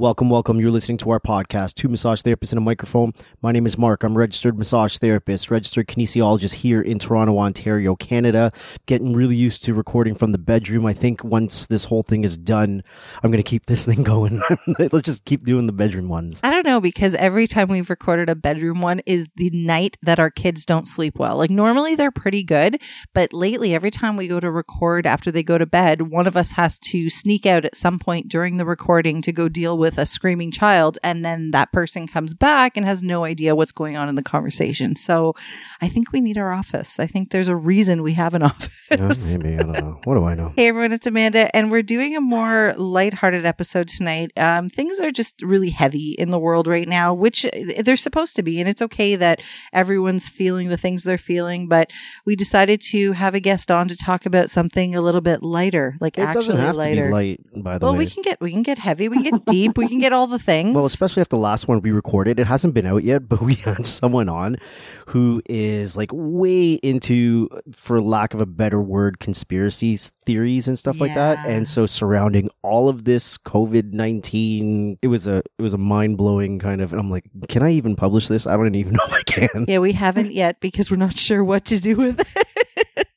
Welcome, welcome. You're listening to our podcast, Two Massage Therapists and a Microphone. My name is Mark. I'm registered massage therapist, registered kinesiologist here in Toronto, Ontario, Canada. Getting really used to recording from the bedroom. I think once this whole thing is done, I'm going to keep this thing going. Let's just keep doing the bedroom ones. I don't know because every time we've recorded a bedroom one is the night that our kids don't sleep well. Like normally they're pretty good, but lately every time we go to record after they go to bed, one of us has to sneak out at some point during the recording to go deal with a screaming child and then that person comes back and has no idea what's going on in the conversation. So I think we need our office. I think there's a reason we have an office. Yeah, maybe. I don't know. What do I know? Hey everyone, it's Amanda, and we're doing a more lighthearted episode tonight. Um, things are just really heavy in the world right now, which they're supposed to be, and it's okay that everyone's feeling the things they're feeling. But we decided to have a guest on to talk about something a little bit lighter, like It actually doesn't have lighter. to be light, by the well, way. we can get we can get heavy, we can get deep, we can get all the things. Well, especially after the last one we recorded, it hasn't been out yet, but we had someone on who is like way into, for lack of a better word, conspiracy theories and stuff like that. And so surrounding all of this COVID nineteen, it was a it was a mind blowing kind of. And I'm like, can I even publish this? I don't even know if I can. Yeah, we haven't yet because we're not sure what to do with it.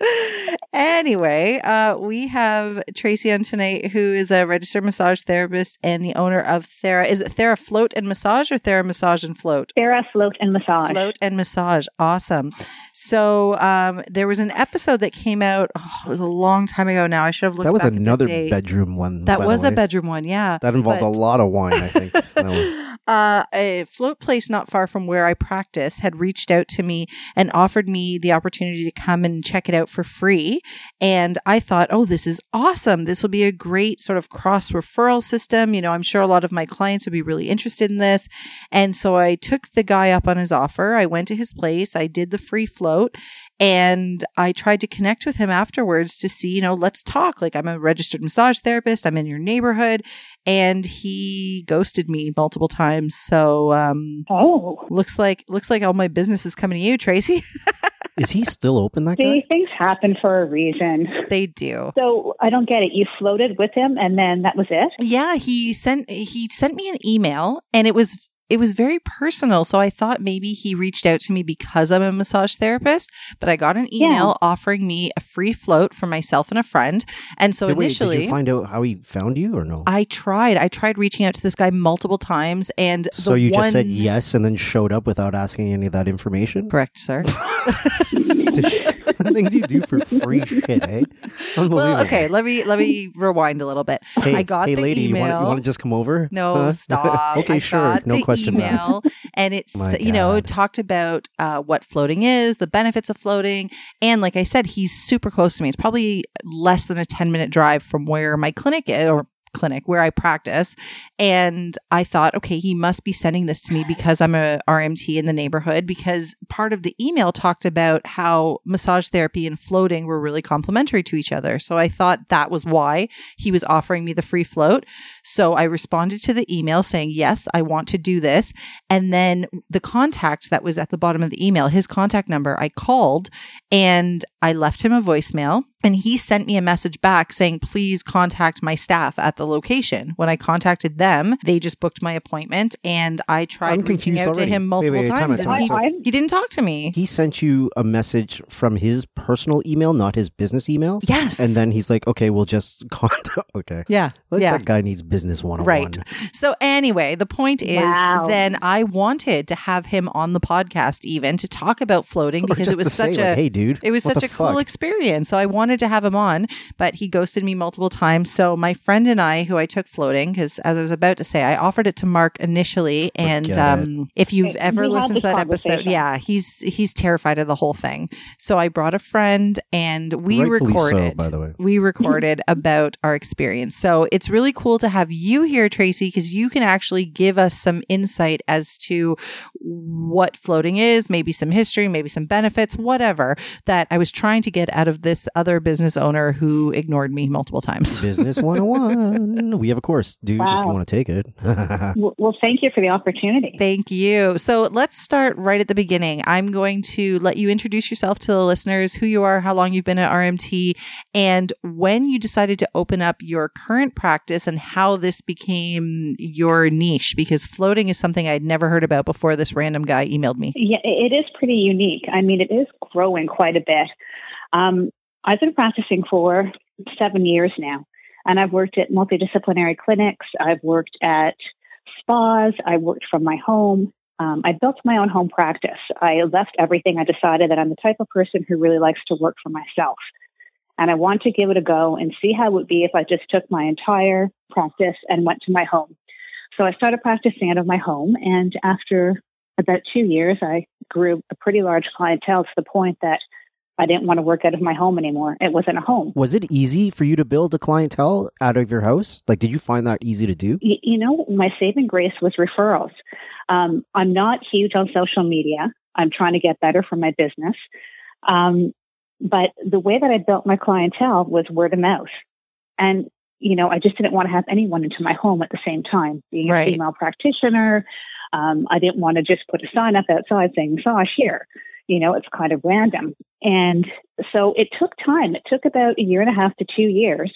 anyway, uh, we have Tracy on tonight, who is a registered massage therapist and the owner of Thera. Is it Thera Float and Massage or Thera Massage and Float? Thera Float and Massage. Float and Massage. Awesome. So um, there was an episode that came out. Oh, it was a long time ago now. I should have looked. That was back at the another date. bedroom one. That by the was a bedroom one. Yeah. That involved but- a lot of wine, I think. Uh, a float place not far from where I practice had reached out to me and offered me the opportunity to come and check it out for free. And I thought, oh, this is awesome. This will be a great sort of cross referral system. You know, I'm sure a lot of my clients would be really interested in this. And so I took the guy up on his offer. I went to his place. I did the free float and I tried to connect with him afterwards to see, you know, let's talk. Like I'm a registered massage therapist. I'm in your neighborhood and he ghosted me multiple times. So, um, Oh. looks like, looks like all my business is coming to you, Tracy. Is he still open, that See, guy? things happen for a reason. they do. So I don't get it. You floated with him and then that was it? Yeah, he sent he sent me an email and it was it was very personal. So I thought maybe he reached out to me because I'm a massage therapist, but I got an email offering me a free float for myself and a friend. And so did, wait, initially did you find out how he found you or no? I tried. I tried reaching out to this guy multiple times and the so you just said yes and then showed up without asking any of that information? Correct, sir. the things you do for free shit, eh? Well, okay, let me let me rewind a little bit. Hey, I got hey the lady, you want, email. you want to just come over? No, Huh? stop. okay, I sure. No questions asked. email, and it's My you know it talked about uh, what floating is, the benefits of floating, and like I said, he's super close to me. It's probably less than a ten minute drive from where my clinic is, or clinic where I practice. And I thought, okay, he must be sending this to me because I'm a RMT in the neighborhood. Because part of the email talked about how massage therapy and floating were really complementary to each other. So I thought that was why he was offering me the free float. So I responded to the email saying, yes, I want to do this. And then the contact that was at the bottom of the email, his contact number, I called and I left him a voicemail. And he sent me a message back saying, please contact my staff at the location. When I contacted them, they just booked my appointment and I tried I'm reaching out already. to him multiple wait, wait, time times. out, and time he, out. He didn't talk to me. He sent you a message from his personal email, not his business email. Yes. And then he's like, okay, we'll just contact. Okay. yeah. Like, yeah. That guy needs business 101. Right. So anyway, the point is Wow. then I wanted to have him on the podcast even to talk about floating because it was to say, such like, a hey, dude. it was such the a cool experience. So I wanted to have him on, but he ghosted me multiple times. So my friend and I, who I took floating, because as I was about to say, I offered it to Mark initially, and um, if you've Okay, ever listened to that episode, yeah, he's he's terrified of the whole thing. So I brought a friend, and we Rightfully so, recorded by the way. we recorded about our experience. So it's really cool to have you here, Tracy, because you can actually give us some insight as to what floating is, maybe some history, maybe some benefits, whatever that I was trying to get out of this other business owner who ignored me multiple times. Business 101. we have a course, dude, if you want to take it. Well, well, thank you for the opportunity. Thank you. So let's start right at the beginning. I'm going to let you introduce yourself to the listeners, who you are, how long you've been at RMT, and when you decided to open up your current practice and how this became your niche, because floating is something I'd never heard about before this random guy emailed me. Yeah, it is pretty unique. I mean, it is growing quite a bit. Um, I've been practicing for seven years now, and I've worked at multidisciplinary clinics. I've worked at spas. I worked from my home. Um, I built my own home practice. I left everything. I decided that I'm the type of person who really likes to work for myself. And I want to give it a go and see how it would be if I just took my entire practice and went to my home. So I started practicing out of my home. And after about two years, I grew a pretty large clientele to the point that I didn't want to work out of my home anymore. It wasn't a home. Was it easy for you to build a clientele out of your house? Like, did you find that easy to do? Y- you know, my saving grace was referrals. Um, I'm not huge on social media. I'm trying to get better for my business. Um, but the way that I built my clientele was word of mouth. And, you know, I just didn't want to have anyone into my home at the same time. Being Right. a female practitioner, um, I didn't want to just put a sign up outside saying massage here. You know, it's kind of random. And so it took time. It took about a year and a half to two years.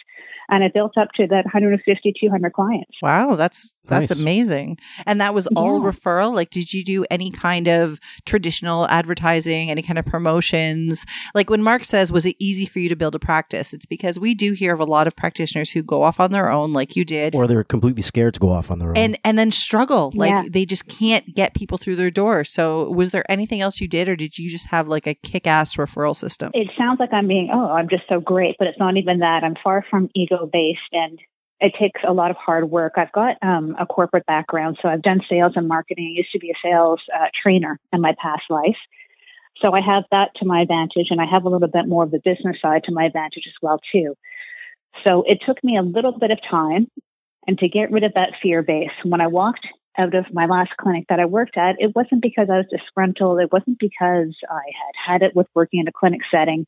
And I built up to that 150, 200 clients. Wow, that's that's Nice. amazing. And that was all Yeah. referral. Like, did you do any kind of traditional advertising, any kind of promotions? Like when Mark says, was it easy for you to build a practice? It's because we do hear of a lot of practitioners who go off on their own, like you did. Or they're completely scared to go off on their own? and and then struggle like Yeah. they just can't get people through their door so was there anything else you did or did you just have like a kick-ass referral system it sounds like I'm being, oh, I'm just so great, but it's not even that. I'm far from ego based and it takes a lot of hard work. I've got um, a corporate background, so I've done sales and marketing. I used to be a sales uh, trainer in my past life. So I have that to my advantage, and I have a little bit more of the business side to my advantage as well, too. So it took me a little bit of time and to get rid of that fear base. When I walked out of my last clinic that I worked at, it wasn't because I was disgruntled. It wasn't because I had had it with working in a clinic setting.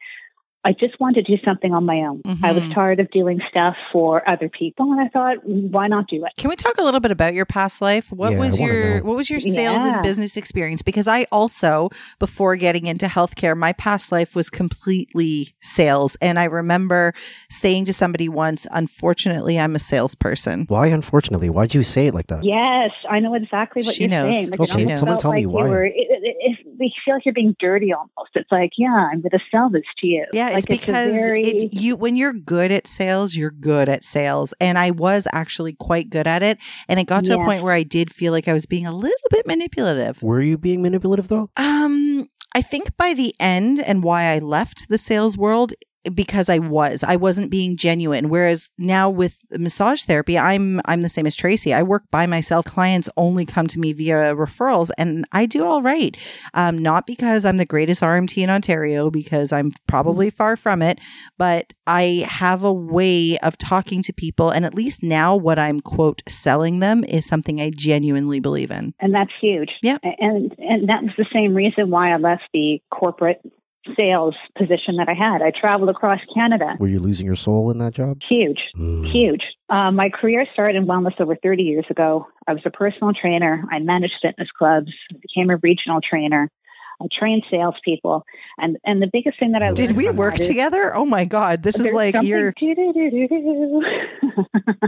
I just wanted to do something on my own. I was Mhm. tired of doing stuff for other people, and I thought, why not do it? can we talk a little bit about your past life what Yeah, was I your what was your sales Yeah. and business experience because i also before getting into healthcare my past life was completely sales and i remember saying to somebody once unfortunately i'm a salesperson Why, unfortunately? Why'd you say it like that? Yes, I know exactly what She you're knows. saying. Like, Okay, it almost someone felt tell me like why. You were, it, it, it, we feel like you're being dirty almost. It's like, yeah, I'm going to sell this to you. Yeah, like, it's because a very, it, you when you're good at sales, you're good at sales, and I was actually quite good at it. And it got to a point where I did feel like I was being a little bit manipulative. Were you being manipulative, though? Um, I think by the end, and why I left the sales world because I was I wasn't being genuine. Whereas now with massage therapy, I'm I'm the same as Tracy. I work by myself. Clients only come to me via referrals, and I do all right. Um, not because I'm the greatest RMT in Ontario, because I'm probably far from it, but I have a way of talking to people, and at least now, what I'm quote selling them is something I genuinely believe in. and that's huge. Yeah. and and that was the same reason why I left the corporate sales position that I had. I traveled across Canada. Were you losing your soul in that job? Huge. Mm. Huge. Uh, my career started in wellness over 30 years ago. I was a personal trainer. I managed fitness clubs, I became a regional trainer. I train salespeople. And, and the biggest thing that I Did Did we work that is together? Oh my God. This is like something- you're.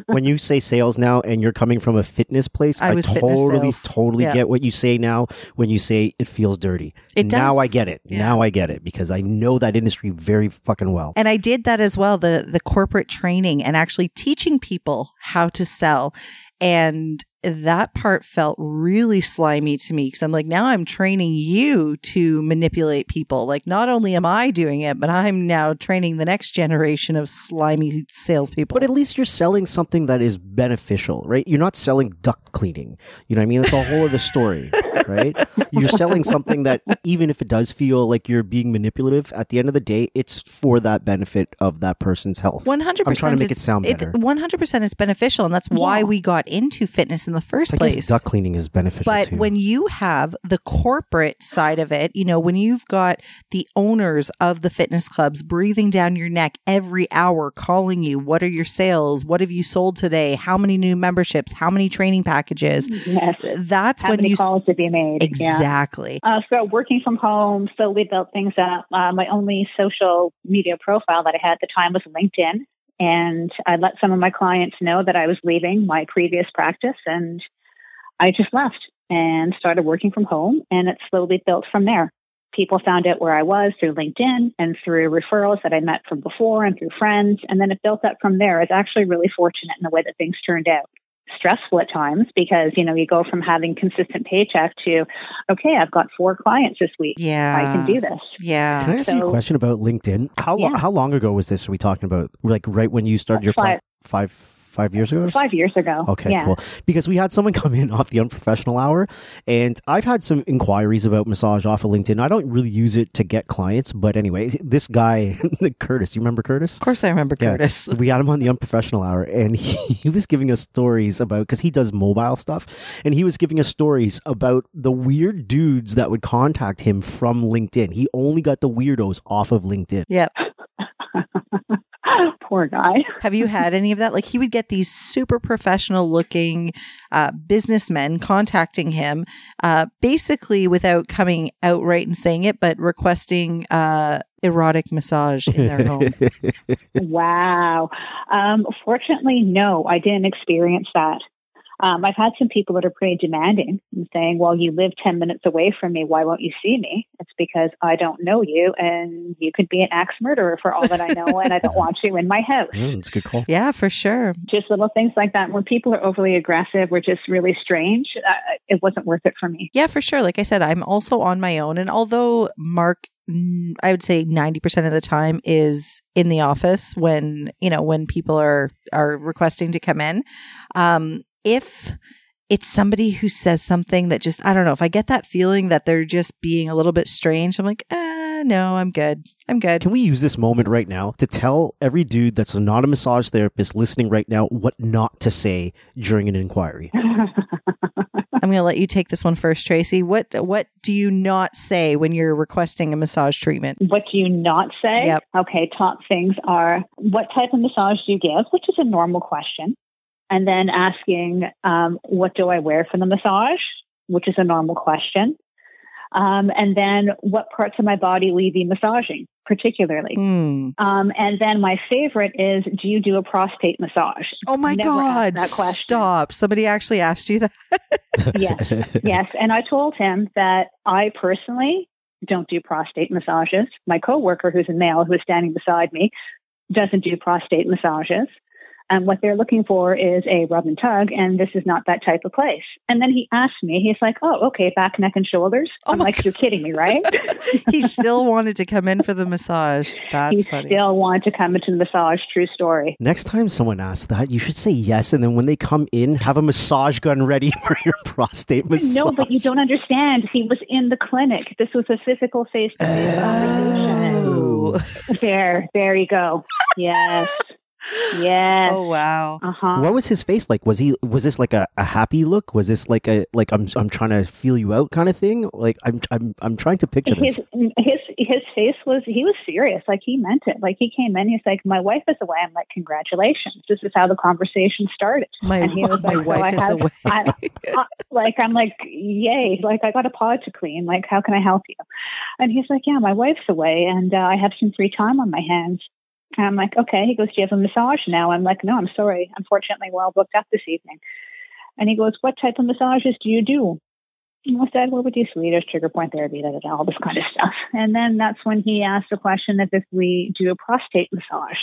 when you say sales now and you're coming from a fitness place, I I, totally, totally Yeah. get what you say now when you say it feels dirty. It now does. I get it. Yeah. Now I get it because I know that industry very fucking well. And I did that as well the the corporate training and actually teaching people how to sell. And that part felt really slimy to me because I'm like, now I'm training you to manipulate people. Like, not only am I doing it, but I'm now training the next generation of slimy salespeople. But at least you're selling something that is beneficial, right? You're not selling duct cleaning. You know what I mean? That's a whole other story, right? You're selling something that even if it does feel like you're being manipulative, at the end of the day, it's for that benefit of that person's health. One hundred I'm percent. trying to make it sound It's better. one hundred percent. It's beneficial, and that's why Yeah. we got into fitness in the first I place. guess duct cleaning is beneficial But too. when you have the corporate side of it, you know, when you've got the owners of the fitness clubs breathing down your neck every hour, calling you, what are your sales? What have you sold today? How many new memberships? How many training packages? Yes. That's How when many you. s- calls to be made? Yeah. Exactly. Uh, so working from home, so we built things up. Uh, my only social media profile that I had at the time was LinkedIn. And I let some of my clients know that I was leaving my previous practice and I just left and started working from home and it slowly built from there. People found out where I was through LinkedIn and through referrals that I met from before and through friends. And then it built up from there. It's actually really fortunate in the way that things turned out stressful at times because you know you go from having consistent paycheck to okay i've got four clients this week Yeah. i can do this Yeah. Can I ask you a so- question about LinkedIn? How lo- Yeah. how long ago was this? Are we talking about like right when you started your Five- pra- five five years ago? five years ago Okay, yeah. cool. Because we had someone come in off the unprofessional hour, and I've had some inquiries about massage off of LinkedIn. I don't really use it to get clients, but anyway, this guy, Curtis, you remember Curtis? Of course, I remember Yeah. Curtis. We had him on the unprofessional hour, and he, he was giving us stories about because he does mobile stuff, and he was giving us stories about the weird dudes that would contact him from LinkedIn. He only got the weirdos off of LinkedIn. Yep. Poor guy Have you had any of that? Like he would get these super professional looking uh, businessmen contacting him, uh, basically without coming outright and saying it, but requesting uh, erotic massage in their home. wow um, fortunately no i didn't experience that um, I've had some people that are pretty demanding and saying, well, you live 10 minutes away from me. Why won't you see me? It's because I don't know you and you could be an axe murderer for all that I know. and I don't want you in my house. Mm, it's a good call. yeah, for sure. Just little things like that. When people are overly aggressive or just really strange, uh, it wasn't worth it for me. Yeah, for sure. Like I said, I'm also on my own. And although Mark, mm, I would say 90% of the time is in the office when, you know, when people are, are requesting to come in. Um, if it's somebody who says something that just, I don't know, if I get that feeling that they're just being a little bit strange, I'm like, uh, no, I'm good. I'm good. Can we use this moment right now to tell every dude that's not a massage therapist listening right now what not to say during an inquiry? I'm going to let you take this one first, Tracy. What, what do you not say when you're requesting a massage treatment? What do you not say? Yep. Okay, top things are what type of massage do you give, which is a normal question. And then asking, um, what do I wear for the massage, which is a normal question. Um, and then what parts of my body will you be massaging, particularly? Hmm. Um, and then my favorite is, do you do a prostate massage? Oh my Never God. that question. Stop. Somebody actually asked you that. Yes. yes. And I told him that I personally don't do prostate massages. My coworker, who's a male, who is standing beside me, doesn't do prostate massages. And what they're looking for is a rub and tug, and this is not that type of place. And then he asked me, he's like, "Oh, okay, back, neck, and shoulders." Oh I'm my like, "You're kidding me, right?" he still wanted to come in for the massage. That's funny. he funny. still wanted to come into the massage. True story. Next time someone asks that, you should say yes, and then when they come in, have a massage gun ready for your prostate massage. No, but you don't understand. He was in the clinic. This was a physical face-to-face conversation. Oh. There, there you go. Yes, yes. oh wow. Uh huh. What was his face like? Was he was this like a, a happy look? Was this like a like I'm I'm trying to feel you out kind of thing? Like I'm I'm I'm trying to picture this. His his his face was he was serious. Like he meant it. Like he came in. He's like, "My wife is away." I'm like, "Congratulations." This is how the conversation started. My, And he was my like, "So wife I is have- away. I- Uh, like I'm like, "Yay!" Like I got a pod to clean. Like how can I help you? And he's like, "Yeah, my wife's away, and uh, I have some free time on my hands." And I'm like, "Okay." He goes, "Do you have a massage now?" I'm like, "No, I'm sorry. Unfortunately, we're all booked up this evening." And he goes, "What type of massages do you do?" And I said, well, we do Swedish trigger point therapy, da, da, da, all this kind of stuff. And then that's when he asked the question of if we do a prostate massage.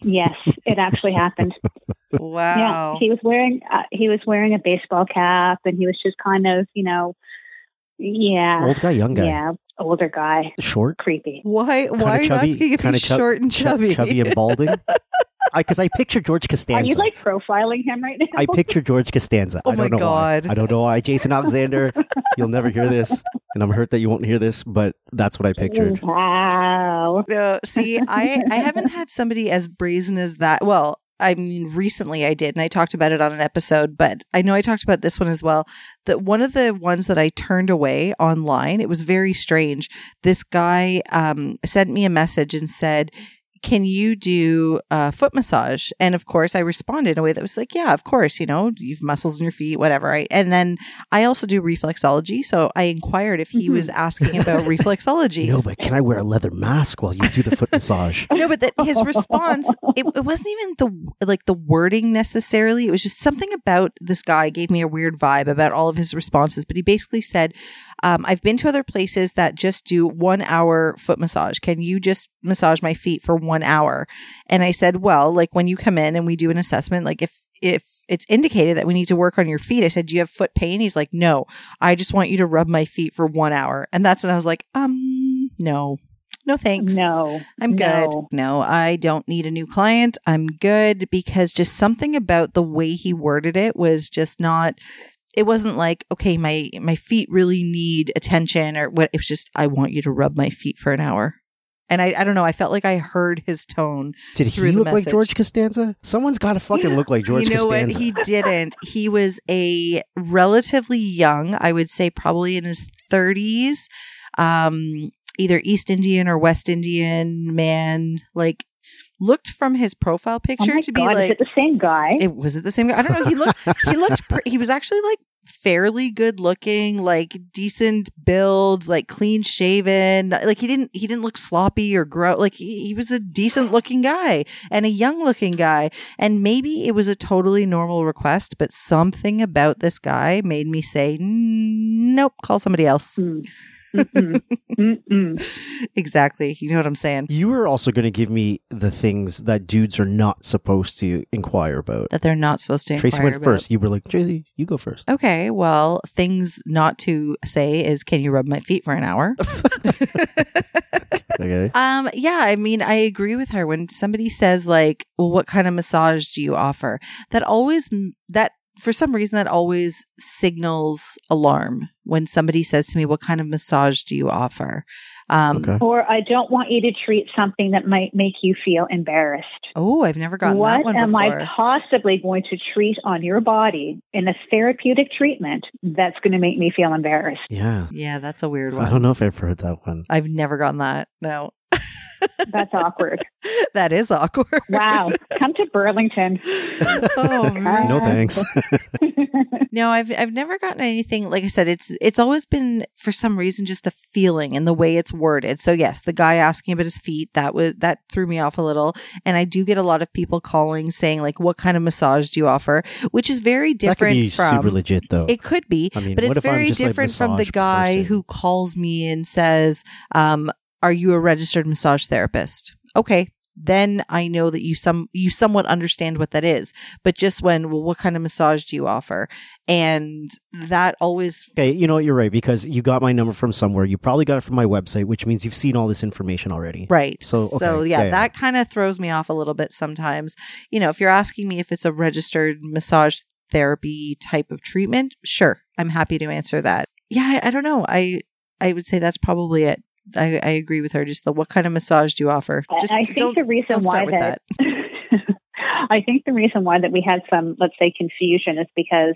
Yes, it actually happened. wow. Yeah, he was wearing uh, he was wearing a baseball cap, and he was just kind of, you know, yeah, Old guy, young guy, yeah, older guy, short, creepy. why why are you chubby- asking if kinda he's chub- short and Ch- chubby? chubby and balding. Because I, picture George Costanza. Are you like profiling him right now? I picture George Costanza. Oh I don't my know why. God. I don't know why. Jason Alexander, you'll never hear this, and I'm hurt that you won't hear this, but that's what I pictured. Wow. No, see, I I haven't had somebody as brazen as that. Well, I mean, recently I did, and I talked about it on an episode, but I know I talked about this one as well. That one of the ones that I turned away online, it was very strange. This guy um, sent me a message and said, can you do a foot massage? And of course, I responded in a way that was like, yeah, of course, you know, you've muscles in your feet, whatever. Right. And then I also do reflexology. So I inquired if he Mhm. was asking about reflexology. No, but can I wear a leather mask while you do the foot massage? No, but that his response, it, it wasn't even the like the wording necessarily. It was just something about this guy gave me a weird vibe about all of his responses. But he basically said, um, "I've been to other places that just do one hour foot massage. Can you just massage my feet for one hour?" And I said, "Well, like when you come in and we do an assessment, like if if it's indicated that we need to work on your feet, I said, do you have foot pain? He's like, no, I just want you to rub my feet for one hour. And that's when I was like, um, no, no thanks. No, I'm good. No. No, I don't need a new client. I'm good because just something about the way he worded it was just not it wasn't like, okay, my my feet really need attention or what it was just I want you to rub my feet for an hour. And I, I don't know, I felt like I heard his tone. Did he look like. George Costanza? Someone's got to fucking look like George Costanza. you know Costanza. what? He didn't. He was a relatively young, I would say probably in his 30s, um, either East Indian or West Indian man, like looked from his profile Oh picture my to be God, like it the same guy? it was it the same guy? I don't know. He looked he looked pr- he was actually like fairly good looking, like decent build, like clean shaven. Like he didn't he didn't look sloppy or gross. Like he, he was a decent looking guy and a young looking guy. And maybe it was a totally normal request, but something about this guy made me say, "Mm, nope, call somebody else. Mm. Mm-mm. Mm-mm. Exactly. You know what I'm saying? You were also going to give me the things that dudes are not supposed to inquire about. That they're not supposed to inquire. About. Tracy went about. first. You were like, Tracy, you go first. Okay, well, things not to say is can you rub my feet for an hour? Okay. um yeah, I mean, I agree with her when somebody says like, "Well, what kind of massage do you offer?" That always that for some reason that always signals alarm when somebody says to me, "What kind of massage do you offer?" Um Okay. Or I don't want you to treat something that might make you feel embarrassed. Oh, I've never gotten what that one What am. I possibly going to treat on your body in a therapeutic treatment that's going to make me feel embarrassed? Yeah. yeah, that's a weird one. I don't know if I've heard that one. I've never gotten that. No. That's awkward. that is awkward. Wow. Come to Burlington. oh man. No thanks. No, I've I've never gotten anything like I said it's it's always been for some reason just a feeling in the way it's worded. So yes, the guy asking about his feet that was that threw me off a little and I do get a lot of people calling saying like what kind of massage do you offer, which is very that could different be from super legit, though. it could be, I mean, but what it's if I'm very just, like, different from the guy person? who calls me and says, um, "Are you a registered massage therapist?" Okay, then I know that you some you somewhat understand what that is. But just when, well, what kind of massage do you offer? And that always Okay, you know what? You're right because you got my number from somewhere. You probably got it from my website, which means you've seen all this information already. Right. So, so okay. yeah, Yeah, yeah. that kind of throws me off a little bit sometimes. You know, if you're asking me if it's a registered massage therapy type of treatment, sure, I'm happy to answer that. Yeah, I, I don't know. I I would say that's probably it. I, I agree with her. Just the what kind of massage do you offer? Just I think the reason why with that, I think the reason why that we had some, let's say, confusion is because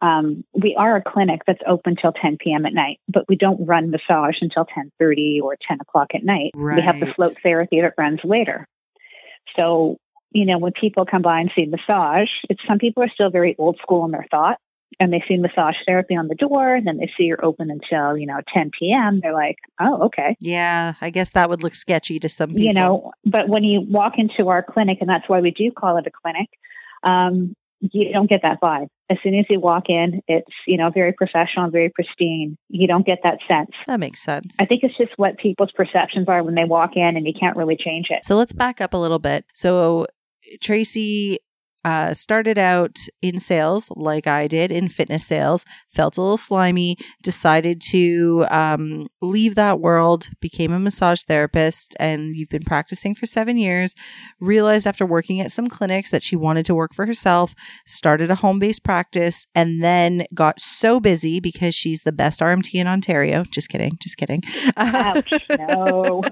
um, we are a clinic that's open till 10 p.m. at night, but we don't run massage until 10:30 or 10 o'clock at night. We have the float therapy that runs later. So, you know, when people come by and see massage, it's some people are still very old school in their thought, and they see massage therapy on the door, and then they see you're open until you know 10 p.m. They're like, oh, okay. Yeah, I guess that would look sketchy to some people. you know but when you walk into our clinic and that's why we do call it a clinic um, you don't get that vibe as soon as you walk in it's you know very professional very pristine you don't get that sense that makes sense. i think it's just what people's perceptions are when they walk in and you can't really change it So let's back up a little bit. So Tracy uh, started out in sales, like I did in fitness sales, felt a little slimy, decided to um, leave that world, became a massage therapist, and you've been practicing for seven years. Realized after working at some clinics that she wanted to work for herself, started a home based practice, and then got so busy because she's the best RMT in Ontario. Just kidding, just kidding. Ouch, no.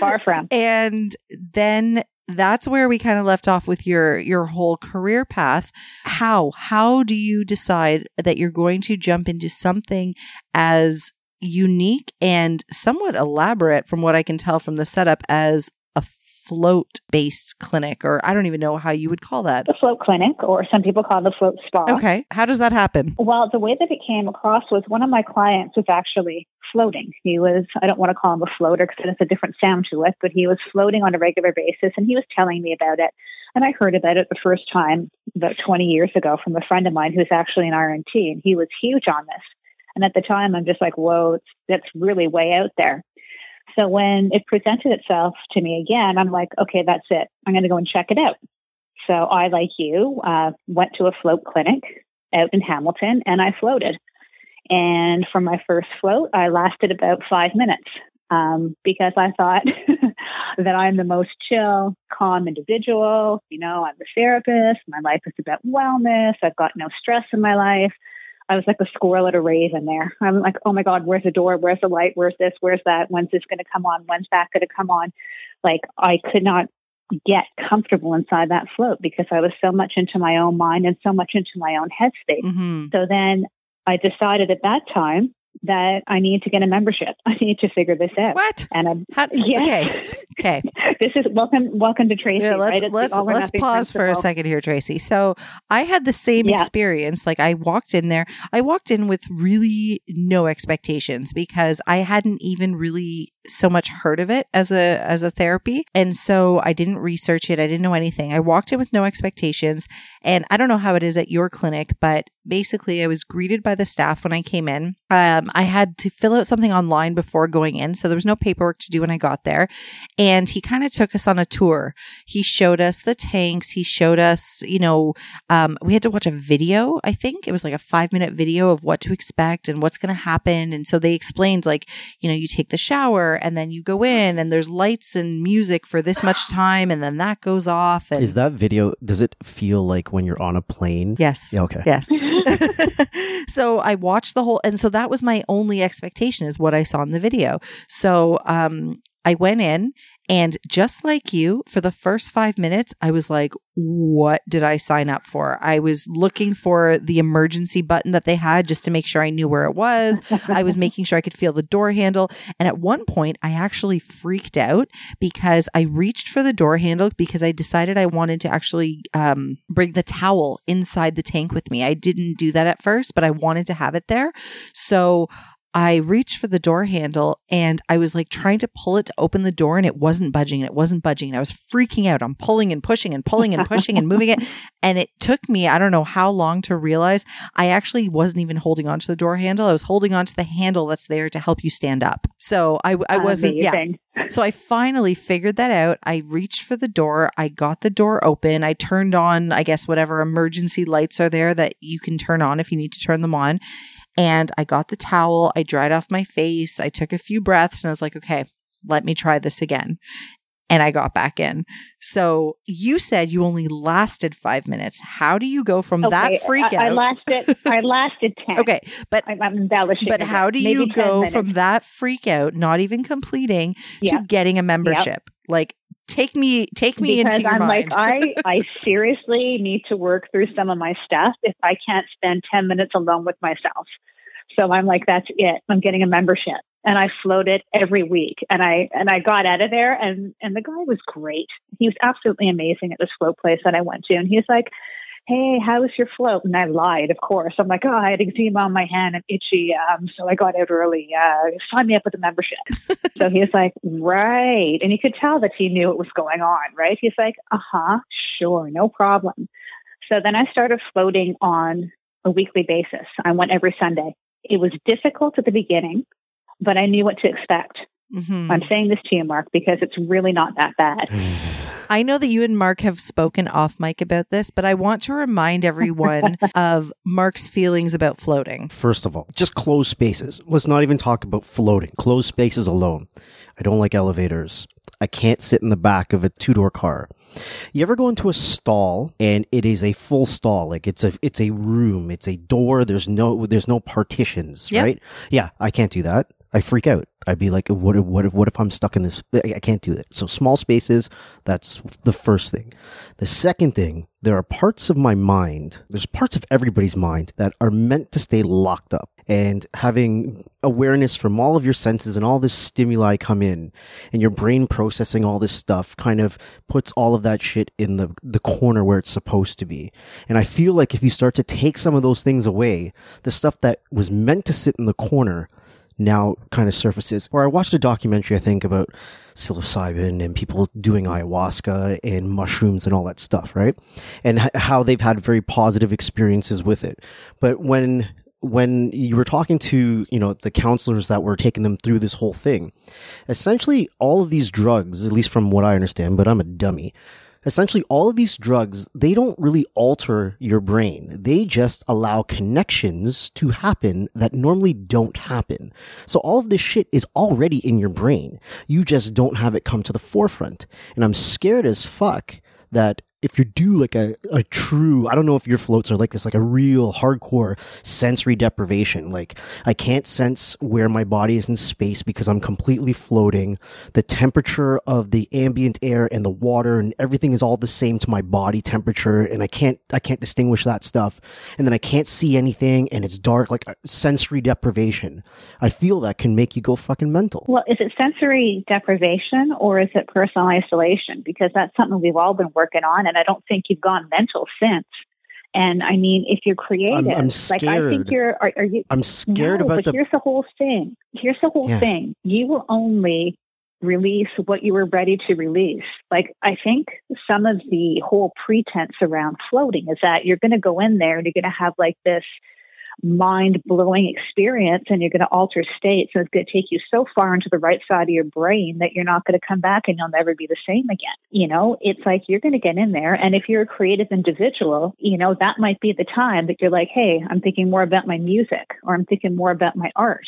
far from And then that's where we kind of left off with your your whole career path. How how do you decide that you're going to jump into something as unique and somewhat elaborate from what I can tell from the setup as a float based clinic or I don't even know how you would call that. The float clinic or some people call it the float spa. Okay. How does that happen? Well, the way that it came across was one of my clients was actually floating. He was, I don't want to call him a floater because it's a different sound to it, but he was floating on a regular basis and he was telling me about it. And I heard about it the first time about 20 years ago from a friend of mine who's actually an RMT and he was huge on this. And at the time, I'm just like, whoa, that's really way out there. So when it presented itself to me again, I'm like, okay, that's it. I'm going to go and check it out. So I, like you, uh, went to a float clinic out in Hamilton and I floated. And for my first float, I lasted about five minutes um, because I thought that I'm the most chill, calm individual. You know, I'm the therapist. My life is about wellness. I've got no stress in my life. I was like a squirrel at a rave in there. I'm like, oh my God, where's the door? Where's the light? Where's this? Where's that? When's this going to come on? When's that going to come on? Like, I could not get comfortable inside that float because I was so much into my own mind and so much into my own headspace. Mm-hmm. So then I decided at that time that I need to get a membership. I need to figure this out. What? And I'm How, yeah. Okay. Okay. this is welcome welcome to Tracy. Yeah, let's right? Let's let's pause for a second here, Tracy. So I had the same Yeah. experience. Like I walked in there, I walked in with really no expectations because I hadn't even really so much heard of it as a as a therapy, and so I didn't research it. I didn't know anything. I walked in with no expectations, and I don't know how it is at your clinic, but basically, I was greeted by the staff when I came in. Um, I had to fill out something online before going in, so there was no paperwork to do when I got there, and he kind of took us on a tour. He showed us the tanks. He showed us, you know, um, we had to watch a video. I think it was like a five minute video of what to expect and what's going to happen. And so they explained, like, you know, you take the shower and then you go in, and there's lights and music for this much time, and then that goes off. And Is that video? Does it feel like when you're on a plane? yes, Yeah, okay. yes. so I watched the whole, and so that was my only expectation is what I saw in the video. So um, I went in, and just like you, for the first five minutes, I was like, what did I sign up for? I was looking for the emergency button that they had just to make sure I knew where it was. I was making sure I could feel the door handle. And at one point, I actually freaked out because I reached for the door handle because I decided I wanted to actually um, bring the towel inside the tank with me. I didn't do that at first, but I wanted to have it there. So I reached for the door handle and I was like trying to pull it to open the door and it wasn't budging and it wasn't budging. And I was freaking out. I'm pulling and pushing and pulling and pushing and moving it. And it took me, I don't know how long to realize I actually wasn't even holding onto the door handle. I was holding onto the handle that's there to help you stand up. So I, I wasn't, yeah. So I finally figured that out. I reached for the door. I got the door open. I turned on, I guess, whatever emergency lights are there that you can turn on if you need to turn them on. And I got the towel. I dried off my face. I took a few breaths and I was like, okay, let me try this again. And I got back in. So you said you only lasted five minutes. How do you go from that Okay, freak I, I out? lasted. I lasted ten. okay, but I'm, I'm embellishing. but how do you go minutes. from that freak out, not even completing, Yeah. to getting a membership? Like, take me, take me because into your I'm mind. like I I seriously need to work through some of my stuff if I can't spend 10 minutes alone with myself. So I'm like that's it. I'm getting a membership and I floated every week and I and I got out of there and and the guy was great. He was absolutely amazing at this float place that I went to and he was like Hey, how was your float? And I lied, of course. I'm like, oh, I had eczema on my hand and itchy, um, so I got out early. Uh, sign me up with a membership. so he was like, right. And you could tell that he knew what was going on, right? He's like, uh huh, sure, no problem. So then I started floating on a weekly basis. I went every Sunday. It was difficult at the beginning, but I knew what to expect. Mhm. I'm saying this to you, Mark, because it's really not that bad. I know that you and Mark have spoken off mic about this, but I want to remind everyone of Mark's feelings about floating. First of all, just closed spaces. Let's not even talk about floating. Closed spaces alone. I don't like elevators. I can't sit in the back of a two door car. You ever go into a stall and it is a full stall, like it's a it's a room, it's a door. There's no there's no partitions, Yep. right? Yeah, I can't do that. I freak out. I'd be like, what if, what if, what if I'm stuck in this? I can't do that. So small spaces, that's the first thing. The second thing, there are parts of my mind, there's parts of everybody's mind that are meant to stay locked up and having awareness from all of your senses and all this stimuli come in and your brain processing all this stuff kind of puts all of that shit in the, the corner where it's supposed to be. And I feel like if you start to take some of those things away, the stuff that was meant to sit in the corner now kind of surfaces. Or I watched a documentary, I think, about psilocybin and people doing ayahuasca and mushrooms and all that stuff, right? And h- how they've had very positive experiences with it. But when when you were talking to you know the counselors that were taking them through this whole thing essentially all of these drugs at least from what i understand but i'm a dummy essentially all of these drugs, they don't really alter your brain. They just allow connections to happen that normally don't happen. So all of this shit is already in your brain. You just don't have it come to the forefront. And I'm scared as fuck that if you do like a, a true, I don't know if your floats are like this, like a real hardcore sensory deprivation. Like I can't sense where my body is in space because I'm completely floating. The temperature of the ambient air and the water and everything is all the same to my body temperature. And I can't, I can't distinguish that stuff. And then I can't see anything and it's dark, like uh, sensory deprivation. I feel that can make you go fucking mental. Well, is it sensory deprivation or is it personal isolation? Because that's something we've all been working on and I don't think you've gone mental since. And I mean, if you're creative, I'm, I'm like I think you're, are, are you? I'm scared no, about but the. here's the whole thing. Here's the whole Yeah. thing. You will only release what you were ready to release. Like I think some of the whole pretense around floating is that you're going to go in there and you're going to have like this mind blowing experience and you're going to alter states. And it's going to take you so far into the right side of your brain that you're not going to come back and you'll never be the same again. You know, it's like you're going to get in there. And if you're a creative individual, you know, that might be the time that you're like, hey, I'm thinking more about my music or I'm thinking more about my art.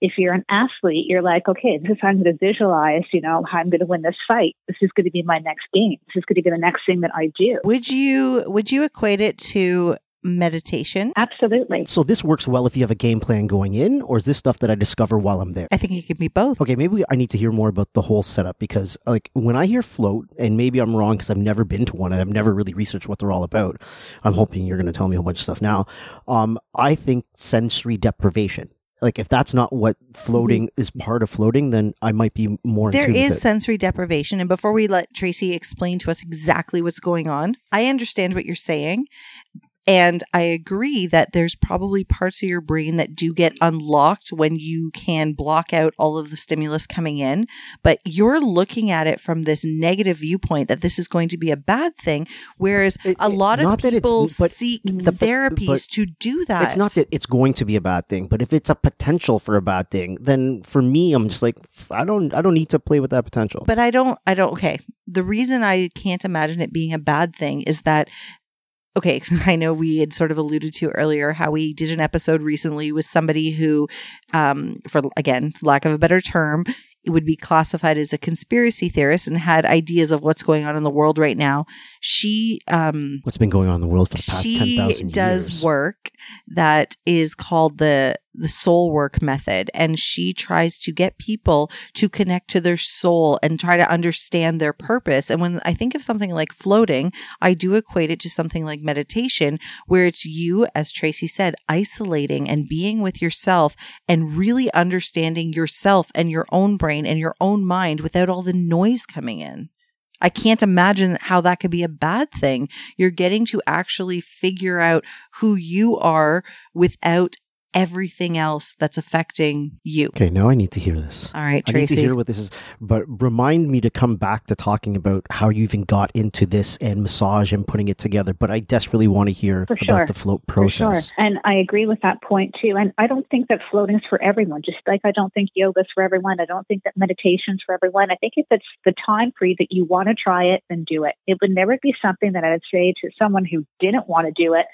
If you're an athlete, you're like, okay, this is how I'm going to visualize, you know, how I'm going to win this fight. This is going to be my next game. This is going to be the next thing that I do. Would you would you equate it to meditation? Absolutely. So this works well if you have a game plan going in, or is this stuff that I discover while I'm there? I think it could be both. Okay, maybe I need to hear more about the whole setup because, like, when I hear float, and maybe I'm wrong because I've never been to one and I've never really researched what they're all about. I'm hoping you're going to tell me a whole bunch of stuff now. Um, I think sensory deprivation. Like, if that's not what floating is part of floating, then I might be more. in There tune with it. sensory deprivation. And before we let Tracy explain to us exactly what's going on, I understand what you're saying. And I agree that there's probably parts of your brain that do get unlocked when you can block out all of the stimulus coming in. But you're looking at it from this negative viewpoint that this is going to be a bad thing. Whereas It- a lot of people seek the- but- therapies but to do that. It's not that it's going to be a bad thing, but if it's a potential for a bad thing, then for me, I'm just like, I don't, I don't need to play with that potential. But I don't, I don't, okay. The reason I can't imagine it being a bad thing is that, okay, I know we had sort of alluded to earlier how we did an episode recently with somebody who, um, for again, for lack of a better term, it would be classified as a conspiracy theorist and had ideas of what's going on in the world right now. She, um, What's been going on in the world for the past ten she years? does work that is called the the soul work method and she tries to get people to connect to their soul and try to understand their purpose and when i think of something like floating i do equate it to something like meditation where it's you as tracy said isolating and being with yourself and really understanding yourself and your own brain and your own mind without all the noise coming in I can't imagine how that could be a bad thing. You're getting to actually figure out who you are without everything else that's affecting you. Okay, now I need to hear this. All right, Tracy. I need to hear what this is, but remind me to come back to talking about how you even got into this and massage and putting it together. But I desperately want to hear For about sure. the float For sure. process. And I agree with that point too. And I don't think that floating is for everyone, just like I don't think yoga's for everyone. I don't think that meditation's for everyone. I think if it's the time for you that you want to try it, then do it. It would never be something that I would say to someone who didn't want to do it,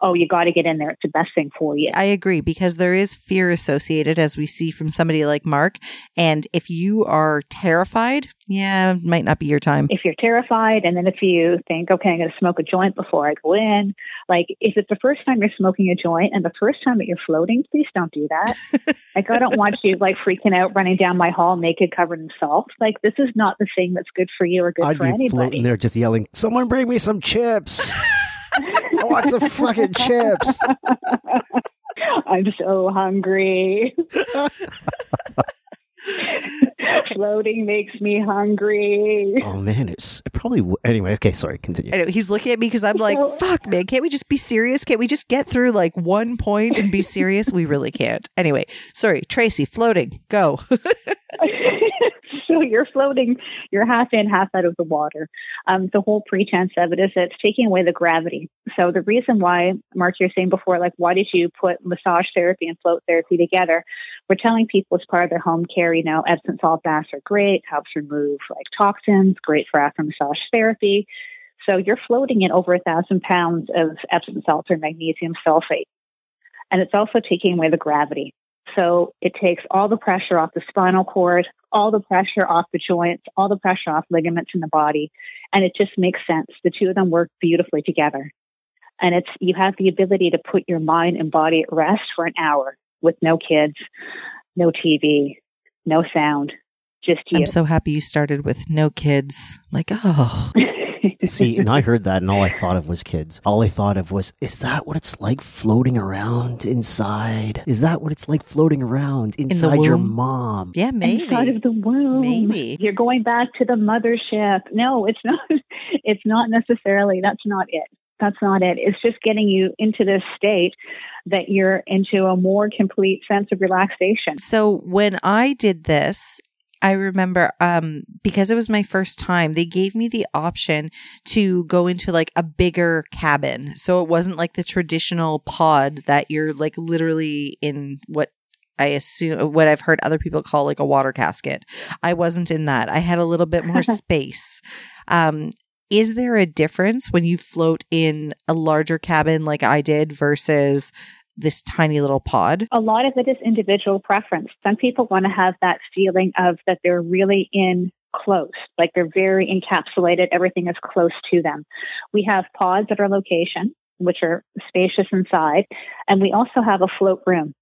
oh, you got to get in there. It's the best thing for you. I agree because there is fear associated, as we see from somebody like Mark. And if you are terrified, yeah, it might not be your time. If you're terrified, and then if you think, okay, I'm going to smoke a joint before I go in, like if it's the first time you're smoking a joint and the first time that you're floating, please don't do that. like I don't want you like freaking out, running down my hall naked, covered in salt. Like this is not the thing that's good for you or good I'd for be anybody. floating there just yelling, "Someone bring me some chips! I want some fucking chips!" I'm so hungry. Floating makes me hungry. Oh man, it's it probably w- anyway. Okay, sorry. Continue. I know, he's looking at me because I'm like, So- fuck, man, can't we just be serious? Can't we just get through like one point and be serious? we really can't. Anyway, sorry, Tracy, floating, go. so you're floating, you're half in, half out of the water. Um, the whole pretense of it is it's taking away the gravity. So the reason why, Mark, you're saying before, like, why did you put massage therapy and float therapy together? We're telling people as part of their home care, you know, Epsom salt baths are great, helps remove like toxins, great for after massage therapy. So you're floating in over a thousand pounds of Epsom salts or magnesium sulfate. And it's also taking away the gravity. So it takes all the pressure off the spinal cord, all the pressure off the joints, all the pressure off ligaments in the body. And it just makes sense. The two of them work beautifully together. And it's, you have the ability to put your mind and body at rest for an hour with no kids, no TV, no sound, just you. I'm so happy you started with no kids. Like, oh, See, and I heard that, and all I thought of was kids. All I thought of was, is that what it's like floating around inside? Is that what it's like floating around inside your mom? yeah, maybe Inside of the womb. Maybe. You're going back to the mothership. No, it's not it's not necessarily that's not it. That's not it. It's just getting you into this state that you're into a more complete sense of relaxation. So when I did this, I remember um because it was my first time, they gave me the option to go into like a bigger cabin. So it wasn't like the traditional pod that you're like literally in what I assume what I've heard other people call like a water casket. I wasn't in that. I had a little bit more space. Um is there a difference when you float in a larger cabin like I did versus this tiny little pod? A lot of it is individual preference. Some people want to have that feeling of that they're really in close, like they're very encapsulated, everything is close to them. We have pods at our location, which are spacious inside, and we also have a float room.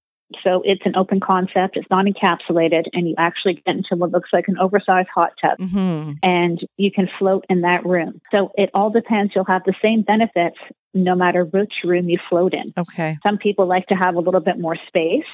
So it's an open concept, it's not encapsulated, and you actually get into what looks like an oversized hot tub hmm and you can float in that room. So it all depends. You'll have the same benefits no matter which room you float in. Okay. Some people like to have a little bit more space.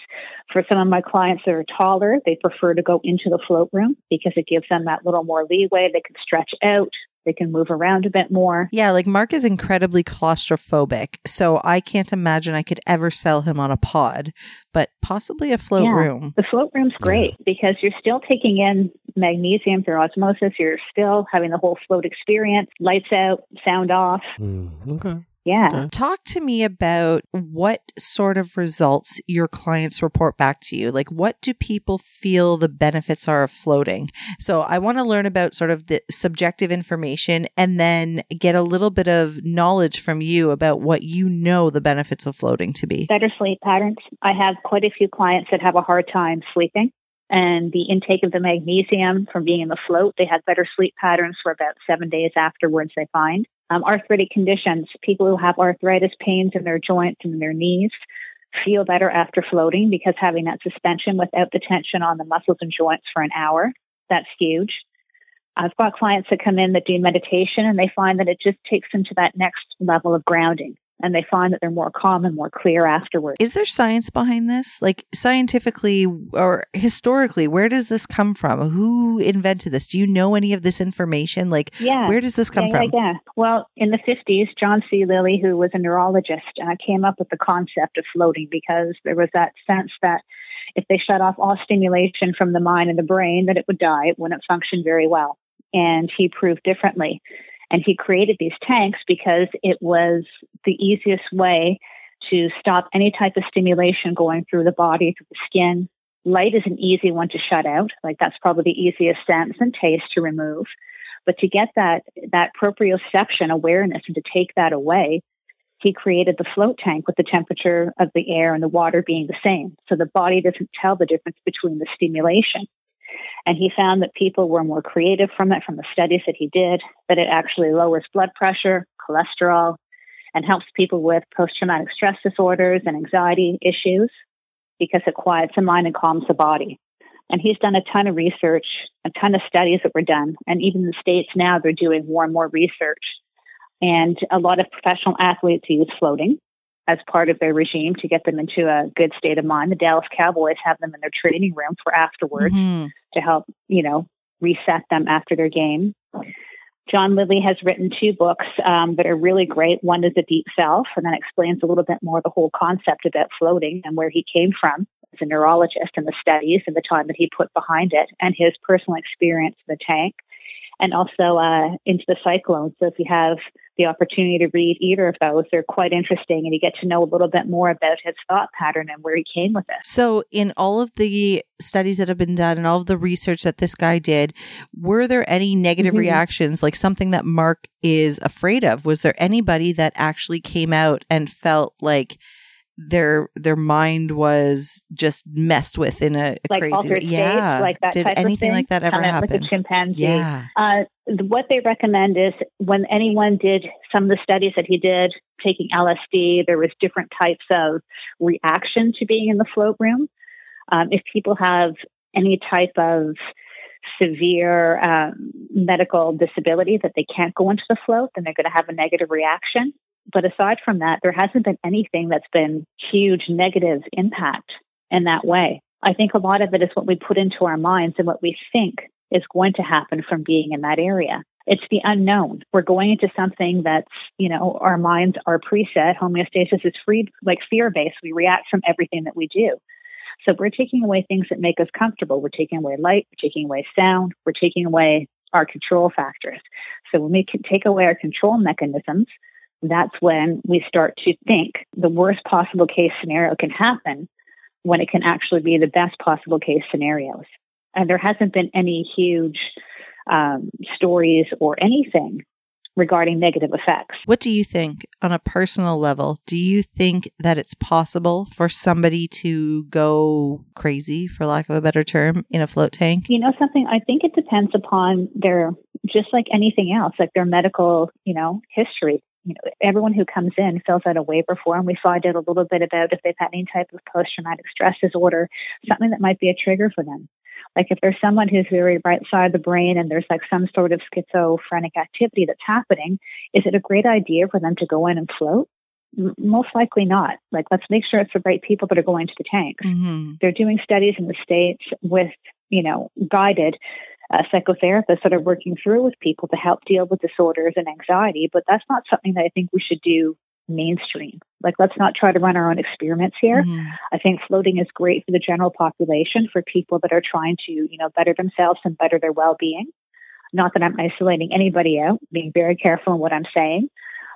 For some of my clients that are taller, they prefer to go into the float room because it gives them that little more leeway. They can stretch out, they can move around a bit more. Yeah, like Mark is incredibly claustrophobic. So I can't imagine I could ever sell him on a pod, but possibly a float Yeah. room. The float room's great because you're still taking in magnesium through osmosis. You're still having the whole float experience, lights out, sound off. Mm, okay. Yeah. Okay. Talk to me about what sort of results your clients report back to you. Like, what do people feel the benefits are of floating? So, I want to learn about sort of the subjective information and then get a little bit of knowledge from you about what you know the benefits of floating to be. better sleep patterns. I have quite a few clients that have a hard time sleeping. And the intake of the magnesium from being in the float, they have better sleep patterns for about seven days afterwards, they find. Um, arthritic conditions, people who have arthritis pains in their joints and their knees feel better after floating because having that suspension without the tension on the muscles and joints for an hour, that's huge. I've got clients that come in that do meditation and they find that it just takes them to that next level of grounding and they find that they're more calm and more clear afterwards. Is there science behind this? Like scientifically or historically, where does this come from? Who invented this? Do you know any of this information? Like, Yeah. where does this come yeah, from? Yeah, yeah. Well, in the 50s, John C. Lilly, who was a neurologist, uh, came up with the concept of floating because there was that sense that if they shut off all stimulation from the mind and the brain, that it would die. It wouldn't function very well. And he proved differently. And he created these tanks because it was the easiest way to stop any type of stimulation going through the body, through the skin. Light is an easy one to shut out. Like that's probably the easiest sense and taste to remove. But to get that that proprioception awareness and to take that away he created the float tank with the temperature of the air and the water being the same. So the body doesn't tell the difference between the stimulation. And he found that people were more creative from it, from the studies that he did, that it actually lowers blood pressure, cholesterol, and helps people with post traumatic stress disorders and anxiety issues because it quiets the mind and calms the body. And he's done a ton of research, a ton of studies that were done. And even the States now, they're doing more and more research. And a lot of professional athletes use floating as part of their regime to get them into a good state of mind. The Dallas Cowboys have them in their training room for afterwards mm-hmm. to help, you know, reset them after their game. John Lilly has written two books um, that are really great. One is The Deep Self, and that explains a little bit more the whole concept about floating and where he came from as a neurologist and the studies and the time that he put behind it and his personal experience in the tank and also uh, into the cyclone. So if you have the opportunity to read either of those, they're quite interesting, and you get to know a little bit more about his thought pattern and where he came with it. So, in all of the studies that have been done and all of the research that this guy did, were there any negative mm-hmm. reactions, like something that Mark is afraid of? Was there anybody that actually came out and felt like? Their their mind was just messed with in a, a like crazy way. Yeah. like that. Did anything like that ever happen? With a chimpanzee. Yeah. Uh, what they recommend is when anyone did some of the studies that he did taking LSD, there was different types of reaction to being in the float room. Um, if people have any type of severe um, medical disability that they can't go into the float, then they're going to have a negative reaction. But aside from that, there hasn't been anything that's been huge negative impact in that way. I think a lot of it is what we put into our minds and what we think is going to happen from being in that area. It's the unknown. We're going into something that's, you know, our minds are preset. Homeostasis is free, like fear based. We react from everything that we do. So we're taking away things that make us comfortable. We're taking away light, we're taking away sound, we're taking away our control factors. So when we take away our control mechanisms, that's when we start to think the worst possible case scenario can happen when it can actually be the best possible case scenarios. And there hasn't been any huge um, stories or anything regarding negative effects. What do you think on a personal level? Do you think that it's possible for somebody to go crazy, for lack of a better term, in a float tank? You know, something I think it depends upon their, just like anything else, like their medical, you know, history you know, everyone who comes in fills out a waiver form. We find out a little bit about if they've had any type of post traumatic stress disorder, something that might be a trigger for them. Like if there's someone who's very right side of the brain and there's like some sort of schizophrenic activity that's happening, is it a great idea for them to go in and float? most likely not. Like, let's make sure it's the right people that are going to the tanks. Mm-hmm. They're doing studies in the States with, you know, guided uh, psychotherapists that are working through with people to help deal with disorders and anxiety. But that's not something that I think we should do mainstream. Like, let's not try to run our own experiments here. Mm-hmm. I think floating is great for the general population, for people that are trying to, you know, better themselves and better their well being. Not that I'm isolating anybody out, being very careful in what I'm saying.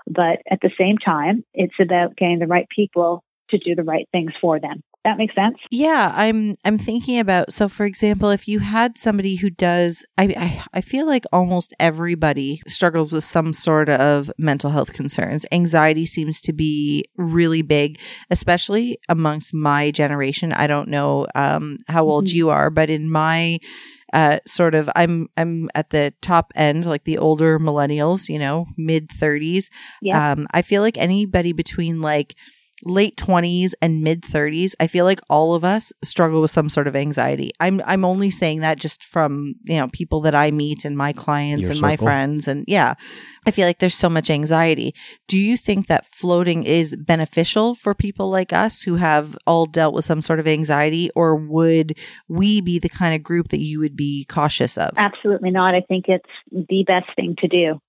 But at the same time, it's about getting the right people to do the right things for them that makes sense yeah i'm i'm thinking about so for example if you had somebody who does I, I, I feel like almost everybody struggles with some sort of mental health concerns anxiety seems to be really big especially amongst my generation i don't know um, how old mm-hmm. you are but in my uh, sort of I'm I'm at the top end, like the older millennials, you know, mid 30s. Yeah. Um, I feel like anybody between like late 20s and mid 30s i feel like all of us struggle with some sort of anxiety i'm i'm only saying that just from you know people that i meet and my clients Your and circle. my friends and yeah i feel like there's so much anxiety do you think that floating is beneficial for people like us who have all dealt with some sort of anxiety or would we be the kind of group that you would be cautious of absolutely not i think it's the best thing to do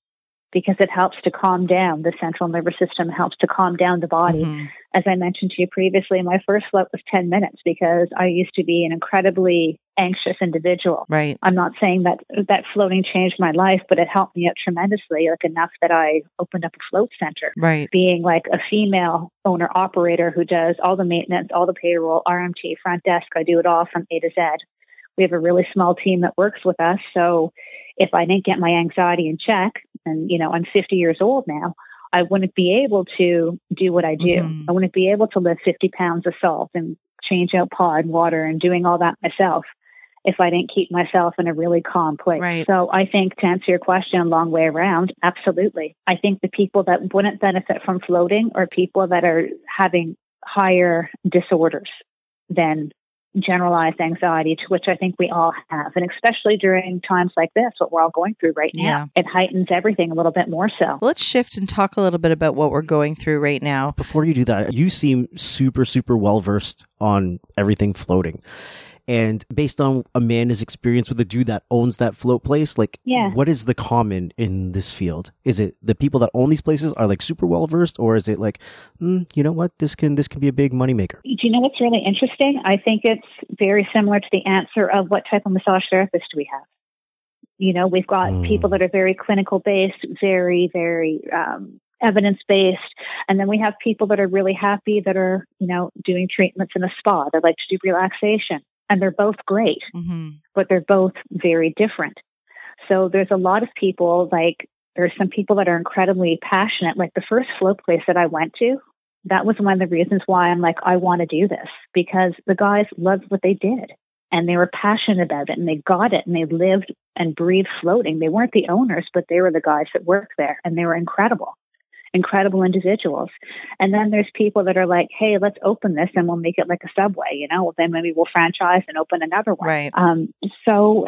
because it helps to calm down the central nervous system, helps to calm down the body. Mm-hmm. As I mentioned to you previously, my first float was 10 minutes because I used to be an incredibly anxious individual. Right. I'm not saying that that floating changed my life, but it helped me out tremendously, like enough that I opened up a float center. Right. Being like a female owner operator who does all the maintenance, all the payroll, RMT, front desk, I do it all from A to Z. We have a really small team that works with us. So if I didn't get my anxiety in check, and you know, I'm 50 years old now, I wouldn't be able to do what I do. Mhm. I wouldn't be able to lift 50 pounds of salt and change out pod water and doing all that myself if I didn't keep myself in a really calm place. Right. So I think to answer your question a long way around, absolutely. I think the people that wouldn't benefit from floating are people that are having higher disorders than generalized anxiety, to which I think we all have. And especially during times like this, what we're all going through right now, Yeah. it heightens everything a little bit more so. Let's shift and talk a little bit about what we're going through right now. Before you do that, you seem super, super well versed on everything floating. And based on Amanda's experience with the dude that owns that float place, like, Yeah. what is the common in this field? Is it the people that own these places are like super well versed, or is it like, mm, you know what, this can this can be a big moneymaker? Do you know what's really interesting? I think it's very similar to the answer of what type of massage therapist do we have? You know, we've got Mm. people that are very clinical based, very, very um, evidence based. And then we have people that are really happy that are, you know, doing treatments in a spa. They like to do relaxation. And they're both great, hmm but they're both very different. So there's a lot of people, like, there's some people that are incredibly passionate. Like the first float place that I went to, that was one of the reasons why I'm like, I want to do this because the guys loved what they did and they were passionate about it and they got it and they lived and breathed floating. They weren't the owners, but they were the guys that worked there and they were incredible, incredible individuals. And then there's people that are like, hey, let's open this and we'll make it like a subway, you know, well, then maybe we'll franchise and open another one. Right. Um, so,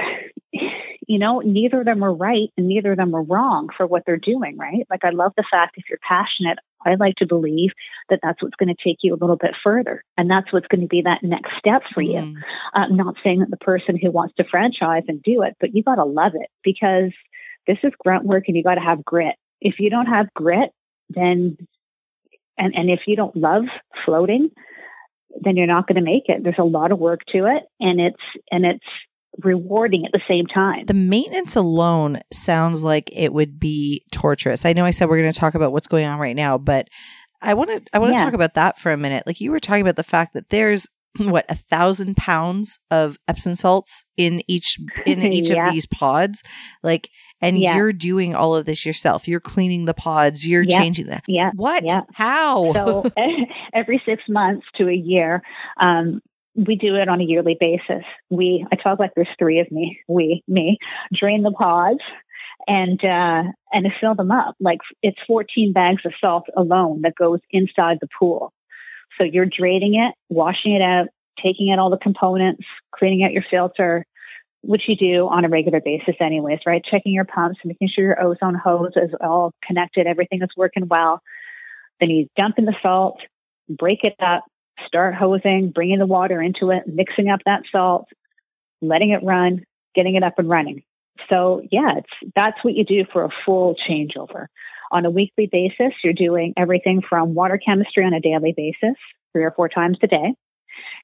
you know, neither of them are right and neither of them are wrong for what they're doing, right? Like, I love the fact if you're passionate, I like to believe that that's what's going to take you a little bit further. And that's what's going to be that next step for you. I'm not saying that the person who wants to franchise and do it, but you got to love it because this is grunt work and you got to have grit. If you don't have grit, then, and, and if you don't love floating, then you're not going to make it. There's a lot of work to it and it's, and it's rewarding at the same time. The maintenance alone sounds like it would be torturous. I know I said we're going to talk about what's going on right now, but I want to I want to Yeah. talk about that for a minute. Like you were talking about the fact that there's what a thousand pounds of Epsom salts in each in each Yeah. of these pods, like, and Yeah. you're doing all of this yourself. You're cleaning the pods. You're Yeah. changing them. yeah. What? Yeah. How? So every six months to a year, um, we do it on a yearly basis. We, I talk like there's three of me, we, me, drain the pods and, uh, and fill them up. Like it's 14 bags of salt alone that goes inside the pool. So you're draining it, washing it out, taking out all the components, cleaning out your filter, which you do on a regular basis anyways, right? Checking your pumps, making sure your ozone hose is all connected, everything is working well. Then you dump in the salt, break it up, start hosing, bringing the water into it, mixing up that salt, letting it run, getting it up and running. So yeah, it's that's what you do for a full changeover. On a weekly basis, you're doing everything from water chemistry on a daily basis, three or four times a day.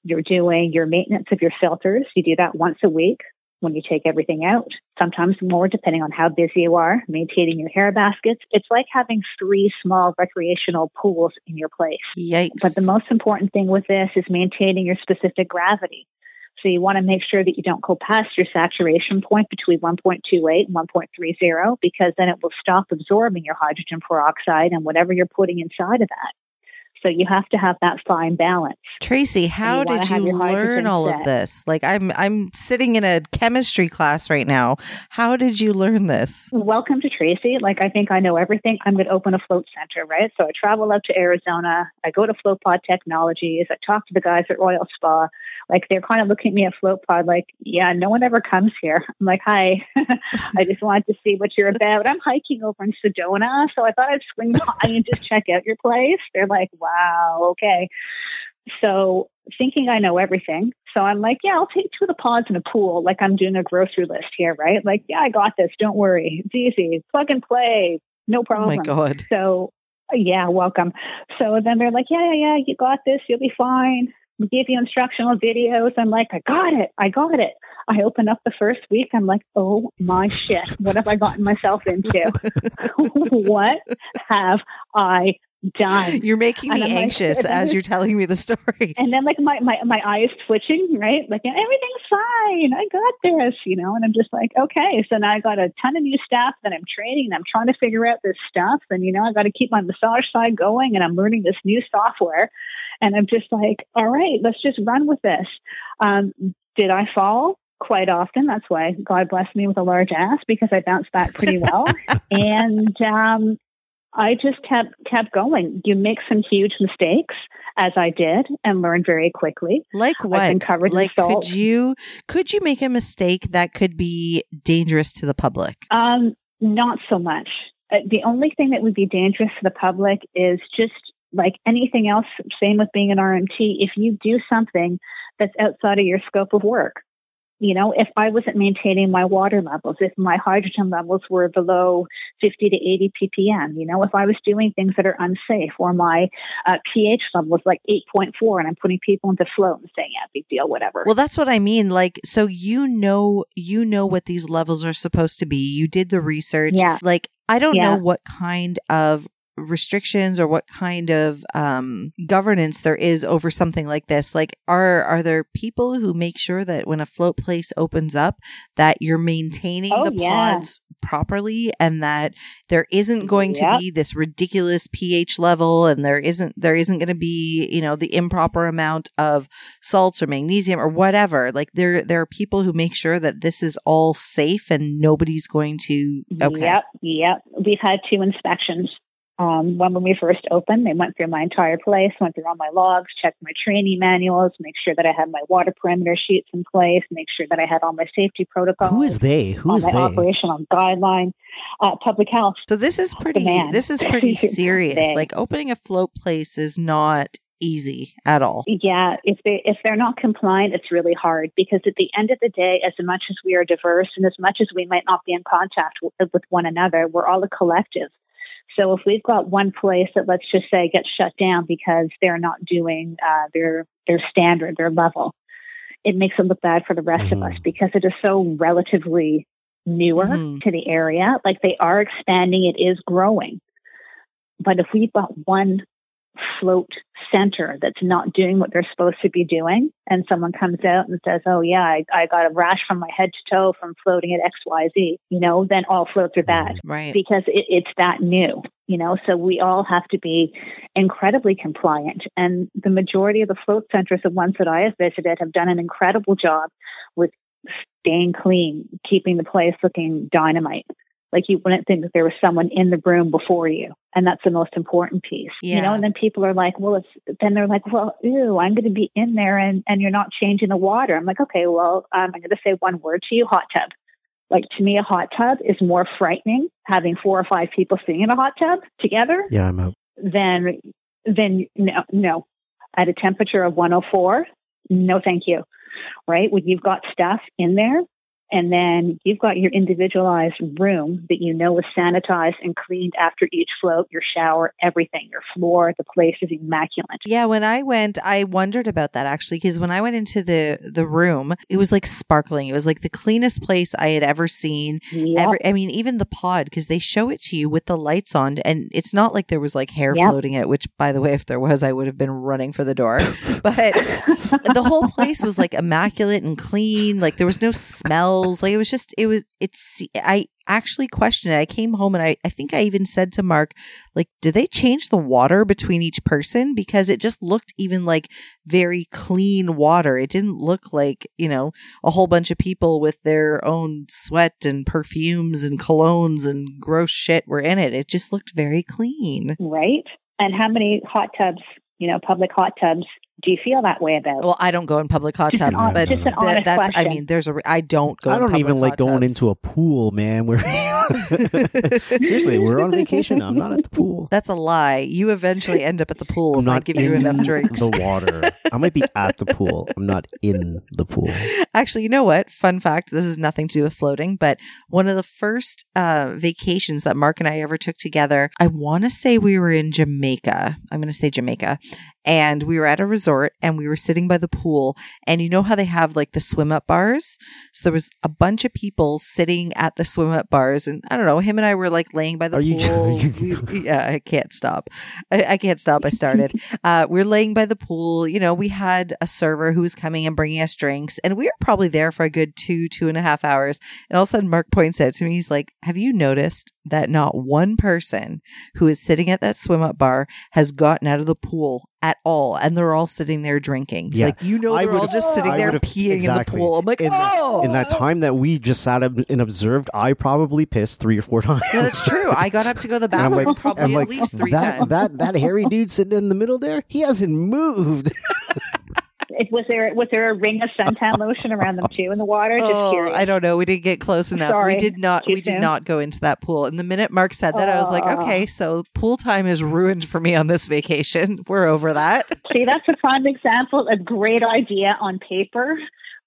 You're doing your maintenance of your filters. You do that once a week when you take everything out, sometimes more depending on how busy you are, maintaining your hair baskets. It's like having three small recreational pools in your place. Yikes! But the most important thing with this is maintaining your specific gravity. So you want to make sure that you don't go past your saturation point between 1.28 and 1.30 because then it will stop absorbing your hydrogen peroxide and whatever you're putting inside of that. So you have to have that fine balance. Tracy, how did you learn all of this? Like I'm I'm sitting in a chemistry class right now. How did you learn this? Welcome to Tracy. Like I think I know everything. I'm going to open a float center, right? So I travel out to Arizona. I go to Float Pod Technologies. I talk to the guys at Royal Spa. Like they're kind of looking at me at Float Pod, like, yeah, no one ever comes here. I'm like, hi, I just wanted to see what you're about. I'm hiking over in Sedona, so I thought I'd swing by and just check out your place. They're like, wow, okay. So thinking I know everything. So I'm like, yeah, I'll take two of the pods in a pool, like I'm doing a grocery list here, right? Like, yeah, I got this. Don't worry. It's easy. Plug and play. No problem. Oh my god. So, yeah, welcome. So then they're like, yeah, yeah, yeah, you got this. You'll be fine. Give you instructional videos. I'm like, I got it. I got it. I open up the first week. I'm like, oh my shit. What have I gotten myself into? what have I done. You're making me I'm like- anxious as you're telling me the story. And then like my, my, my eyes twitching, right? Like everything's fine. I got this, you know, and I'm just like, okay. So now I got a ton of new staff that I'm training and I'm trying to figure out this stuff. And, you know, I got to keep my massage side going and I'm learning this new software. And I'm just like, all right, let's just run with this. Um, did I fall? Quite often. That's why God blessed me with a large ass because I bounced back pretty well. and um, I just kept kept going. You make some huge mistakes, as I did, and learned very quickly. Like what? Like could you could you make a mistake that could be dangerous to the public? Um, not so much. Uh, the only thing that would be dangerous to the public is just like anything else. Same with being an RMT. If you do something that's outside of your scope of work, you know, if I wasn't maintaining my water levels, if my hydrogen levels were below 50 to 80 ppm, you know, if I was doing things that are unsafe, or my uh, pH level was like 8.4, and I'm putting people into float and saying, "Yeah, big deal, whatever." Well, that's what I mean. Like, so you know, you know what these levels are supposed to be. You did the research. Yeah. Like, I don't Yeah. know what kind of restrictions or what kind of um governance there is over something like this like are are there people who make sure that when a float place opens up that you're maintaining Oh, the yeah. pods properly and that there isn't going to be this ridiculous pH level and there isn't there isn't going to be you know the improper amount of salts or magnesium or whatever like there there are people who make sure that this is all safe and nobody's going to okay Yep, yep. We've had two inspections. Um, one when we first opened, they went through my entire place, went through all my logs, checked my training manuals, make sure that I had my water parameter sheets in place, make sure that I had all my safety protocols. Who is they? Who is my they? operational guideline, uh, public health. So this is pretty man. this is pretty serious. They- Like opening a float place is not easy at all. Yeah, if they if they're not compliant, it's really hard because at the end of the day, as much as we are diverse and as much as we might not be in contact with, with one another, we're all a collective. So if we've got one place that let's just say gets shut down because they're not doing uh, their their standard, their level, it makes it look bad for the rest Mhm. of us because it is so relatively newer Mhm. to the area. Like they are expanding, it is growing. But if we've got one float center that's not doing what they're supposed to be doing, and someone comes out and says, Oh, yeah, I, I got a rash from my head to toe from floating at XYZ, you know, then all floats are bad mm, Right. because it, it's that new, you know. So we all have to be incredibly compliant. And the majority of the float centers, the ones that I have visited, have done an incredible job with staying clean, keeping the place looking dynamite. Like you wouldn't think that there was someone in the room before you. And that's the most important piece. You know, and then people are like, well, it's, then they're like, well, ew, I'm going to be in there and, and you're not changing the water. I'm like, okay, well, um, I'm going to say one word to you, hot tub like to me a hot tub is more frightening having four or five people sitting in a hot tub together Yeah, I'm out. then then no no at a temperature of 104 no thank you right when you've got stuff in there and then you've got your individualized room that you know is sanitized and cleaned after each float your shower everything your floor the place is immaculate Yeah, when I went, I wondered about that actually because when I went into the the room, it was like sparkling. It was like the cleanest place I had ever seen. Yep. Ever, I mean, even the pod because they show it to you with the lights on, and it's not like there was like hair Yep. floating in it. Which, by the way, if there was, I would have been running for the door. But the whole place was like immaculate and clean. Like there was no smells. Like it was just, it was, it's, I actually questioned it. I came home and I, I think I even said to Mark, like, do they change the water between each person? Because it just looked even like very clean water. It didn't look like, you know, a whole bunch of people with their own sweat and perfumes and colognes and gross shit were in it. It just looked very clean. right and how many hot tubs you know public hot tubs do you feel that way about Well, I don't go in public hot Just an tubs, hon- but just an that- honest that's, I mean, there's a I don't go I don't even like going tubs. into a pool, man. Where seriously, we're on vacation. I'm not at the pool. That's a lie. You eventually end up at the pool I'm if I give you enough drinks. The water. I might be at the pool. I'm not in the pool. Actually, you know what? Fun fact this is nothing to do with floating, but one of the first uh, vacations that Mark and I ever took together, I want to say we were in Jamaica. I'm going to say Jamaica and we were at a resort and we were sitting by the pool. And you know how they have like the swim up bars? So there was a bunch of people sitting at the swim up bars and i don't know him and i were like laying by the Are you- pool. are you- We- yeah i can't stop. I, I can't stop. I started. Uh, we are laying by the pool. You know we had a server who was coming and bringing us drinks and we were probably there for a good two two and a half hours. And all of a sudden mark points out to me he's like have you noticed that not one person who is sitting at that swim up bar has gotten out of the pool at all and they're all sitting there drinking Yeah. like you know they're all just sitting I there peeing in the pool i'm like In that- oh In that time that we just sat up and observed, I probably pissed three or four times. yeah, that's true i got up to go to the bathroom like, probably I'm at like least three that, times that that hairy dude sitting in the middle there, he hasn't moved. It- Was there was there a ring of suntan lotion around them too in the water? Just Oh, curious. I don't know. We didn't get close enough. Sorry. We did not. Too we did not go into that pool. And the minute Mark said that, I was like, Oh. okay, so pool time is ruined for me on this vacation. We're over that. See, that's a prime example, a great idea on paper,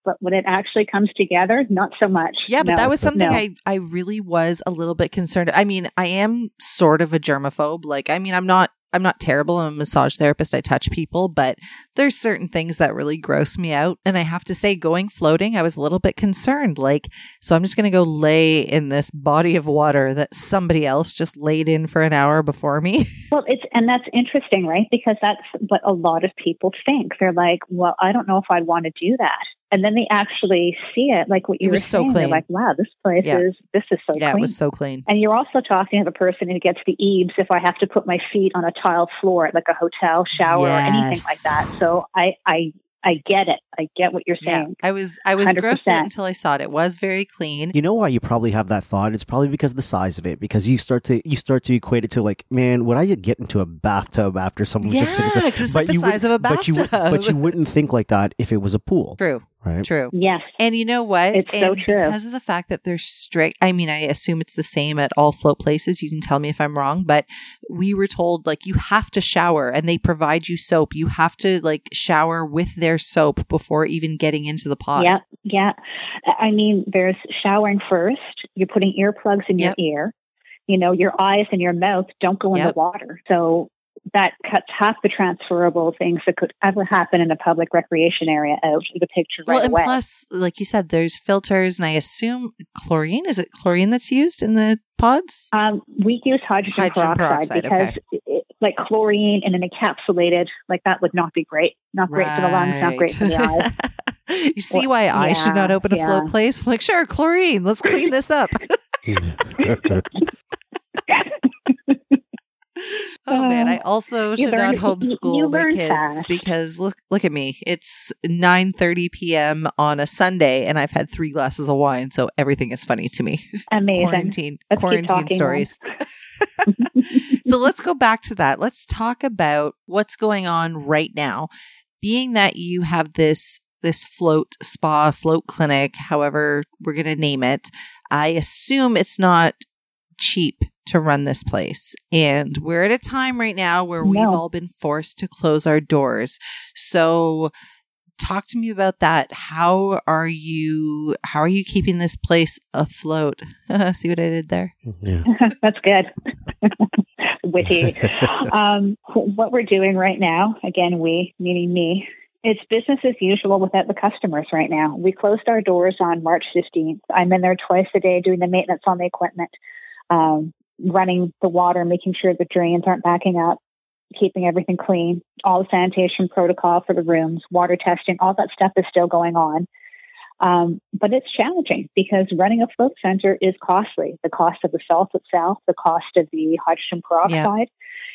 but when it actually comes together, not so much. Yeah, but No, that was something no. I, I really was a little bit concerned. I mean, I am sort of a germaphobe. Like, I mean, I'm not I'm not terrible. I'm a massage therapist. I touch people, but there's certain things that really gross me out. And I have to say, going floating, I was a little bit concerned. Like, so I'm just going to go lay in this body of water that somebody else just laid in for an hour before me. Well, it's and that's interesting, right? Because that's what a lot of people think. They're like, "Well, I don't know if I'd want to do that," and then they actually see it, like what you It were was so saying. They're clean. like, "Wow, this place Yeah. is this is so yeah, clean." it was so clean. and you're also talking to the person who gets the eaves if I have to put my feet on a tiled floor at like a hotel shower or anything like that. So I I I get it. I get what you're Yeah, saying. I was I was grossed out until I saw it. It was very clean. You know why you probably have that thought? It's probably because of the size of it. Because you start to you start to equate it to like, man, would I get into a bathtub after someone Yeah, just sitting? there? 'cause it's like the size of a But you, bathtub. but you wouldn't think like that if it was a pool, True, right? true. Yes. And you know what? It's so true. Because of the fact that they're strict, I mean, I assume it's the same at all float places. You can tell me if I'm wrong, but we were told like you have to shower and they provide you soap. You have to like shower with their soap before even getting into the pod. Yeah, yeah. I mean, there's showering first. You're putting earplugs in Yep. your ear. You know, your eyes and your mouth don't go in Yep. the water. So that cuts half the transferable things that could ever happen in a public recreation area out of the picture Well, right and away. plus, like you said, there's filters, and I assume chlorine. Is it chlorine that's used in the pods? um, we use hydrogen, Hydrogen peroxide, peroxide, because okay. it, like chlorine in an encapsulated, like that would not be great. Not great for the lungs, not great for the eyes. you see Well, why I should not open a float yeah. place? I'm like, sure, chlorine. Let's clean this up. Oh man, I also You should not learn- you- homeschool my kids fast. because look look at me. It's 9:30 p.m. on a Sunday and I've had 3 glasses of wine, so everything is funny to me. Amazing. Quarantine Let's quarantine stories. so let's go back to that. Let's talk about what's going on right now. Being that you have this this float spa, float clinic, however we're going to name it, I assume it's not cheap to run this place. And we're at a time right now where we've all been forced to close our doors. So talk to me about that. How are you how are you keeping this place afloat? See what I did there? yeah. That's good. Witty. um, what we're doing right now, again, we, meaning me, it's business as usual without the customers right now. We closed our doors on March 15th. I'm in there twice a day doing the maintenance on the equipment, um, running the water, making sure the drains aren't backing up, keeping everything clean, all the sanitation protocol for the rooms, water testing, all that stuff is still going on. Um, but it's challenging because running a float center is costly. The cost of the salt itself, the cost of the hydrogen peroxide,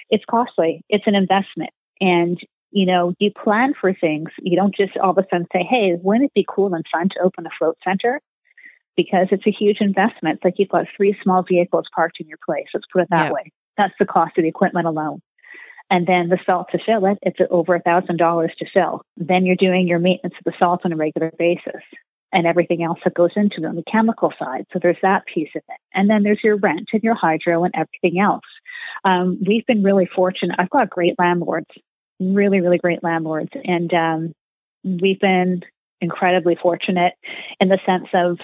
it's costly. It's an investment. And, you know, you plan for things. You don't just all of a sudden say, hey, wouldn't it be cool and fun to open a float center? Because it's a huge investment. It's like you've got three small vehicles parked in your place. Let's put it that Yeah. way. That's the cost of the equipment alone. And then the salt to fill it, it's over a thousand dollars to fill. Then you're doing your maintenance of the salt on a regular basis and everything else that goes into it on the chemical side. So there's that piece of it. And then there's your rent and your hydro and everything else. Um, we've been really fortunate. I've got great landlords. really, really great landlords. And um, we've been incredibly fortunate in the sense of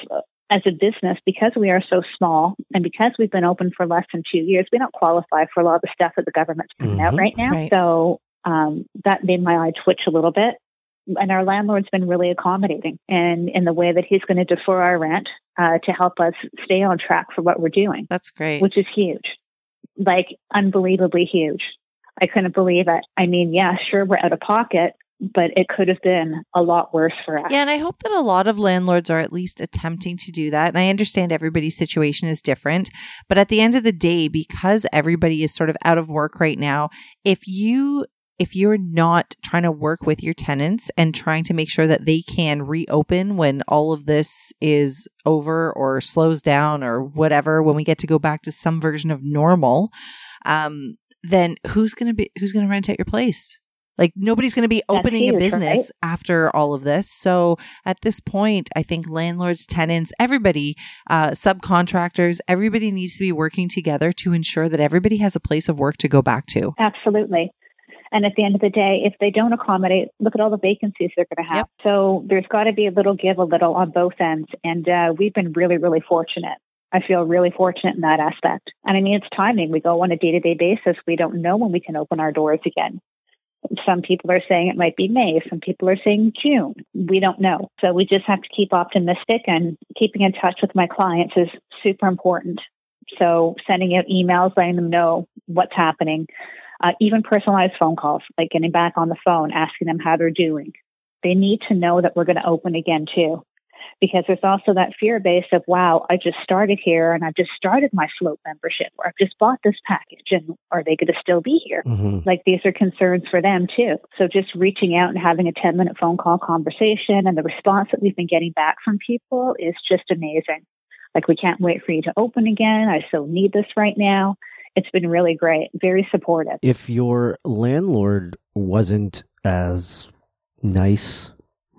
as a business, because we are so small and because we've been open for less than two years, we don't qualify for a lot of the stuff that the government's putting mm-hmm. out right now. Right. So um, that made my eye twitch a little bit. And our landlord's been really accommodating and in the way that he's going to defer our rent uh, to help us stay on track for what we're doing. That's great. Which is huge, like unbelievably huge. I couldn't believe it. I mean, yeah, sure, we're out of pocket, but it could have been a lot worse for us. Yeah, and I hope that a lot of landlords are at least attempting to do that. And I understand everybody's situation is different, but at the end of the day, because everybody is sort of out of work right now, if you if you're not trying to work with your tenants and trying to make sure that they can reopen when all of this is over or slows down or whatever, when we get to go back to some version of normal, um, then who's going to be who's going to rent out your place? Like nobody's going to be opening huge, a business right? after all of this. So at this point, I think landlords, tenants, everybody, uh, subcontractors, everybody needs to be working together to ensure that everybody has a place of work to go back to. Absolutely. And at the end of the day, if they don't accommodate, look at all the vacancies they're going to have. Yep. So there's got to be a little give a little on both ends. And uh, we've been really, really fortunate. I feel really fortunate in that aspect. And I mean, it's timing. We go on a day to day basis. We don't know when we can open our doors again. Some people are saying it might be May. Some people are saying June. We don't know. So we just have to keep optimistic and keeping in touch with my clients is super important. So sending out emails, letting them know what's happening, uh, even personalized phone calls, like getting back on the phone, asking them how they're doing. They need to know that we're going to open again too because there's also that fear base of, wow, I just started here and I've just started my float membership or I've just bought this package and are they going to still be here? Mm-hmm. Like these are concerns for them too. So just reaching out and having a 10 minute phone call conversation and the response that we've been getting back from people is just amazing. Like, we can't wait for you to open again. I so need this right now. It's been really great, very supportive. If your landlord wasn't as nice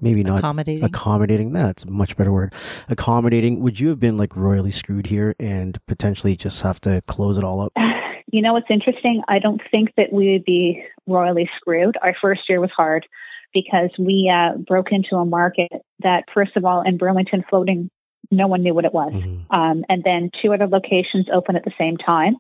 maybe not accommodating. Accommodating. That's a much better word. Accommodating. Would you have been like royally screwed here and potentially just have to close it all up? You know what's interesting? I don't think that we would be royally screwed. Our first year was hard because we uh, broke into a market that, first of all, in Burlington floating, no one knew what it was. Mm-hmm. Um, and then two other locations open at the same time,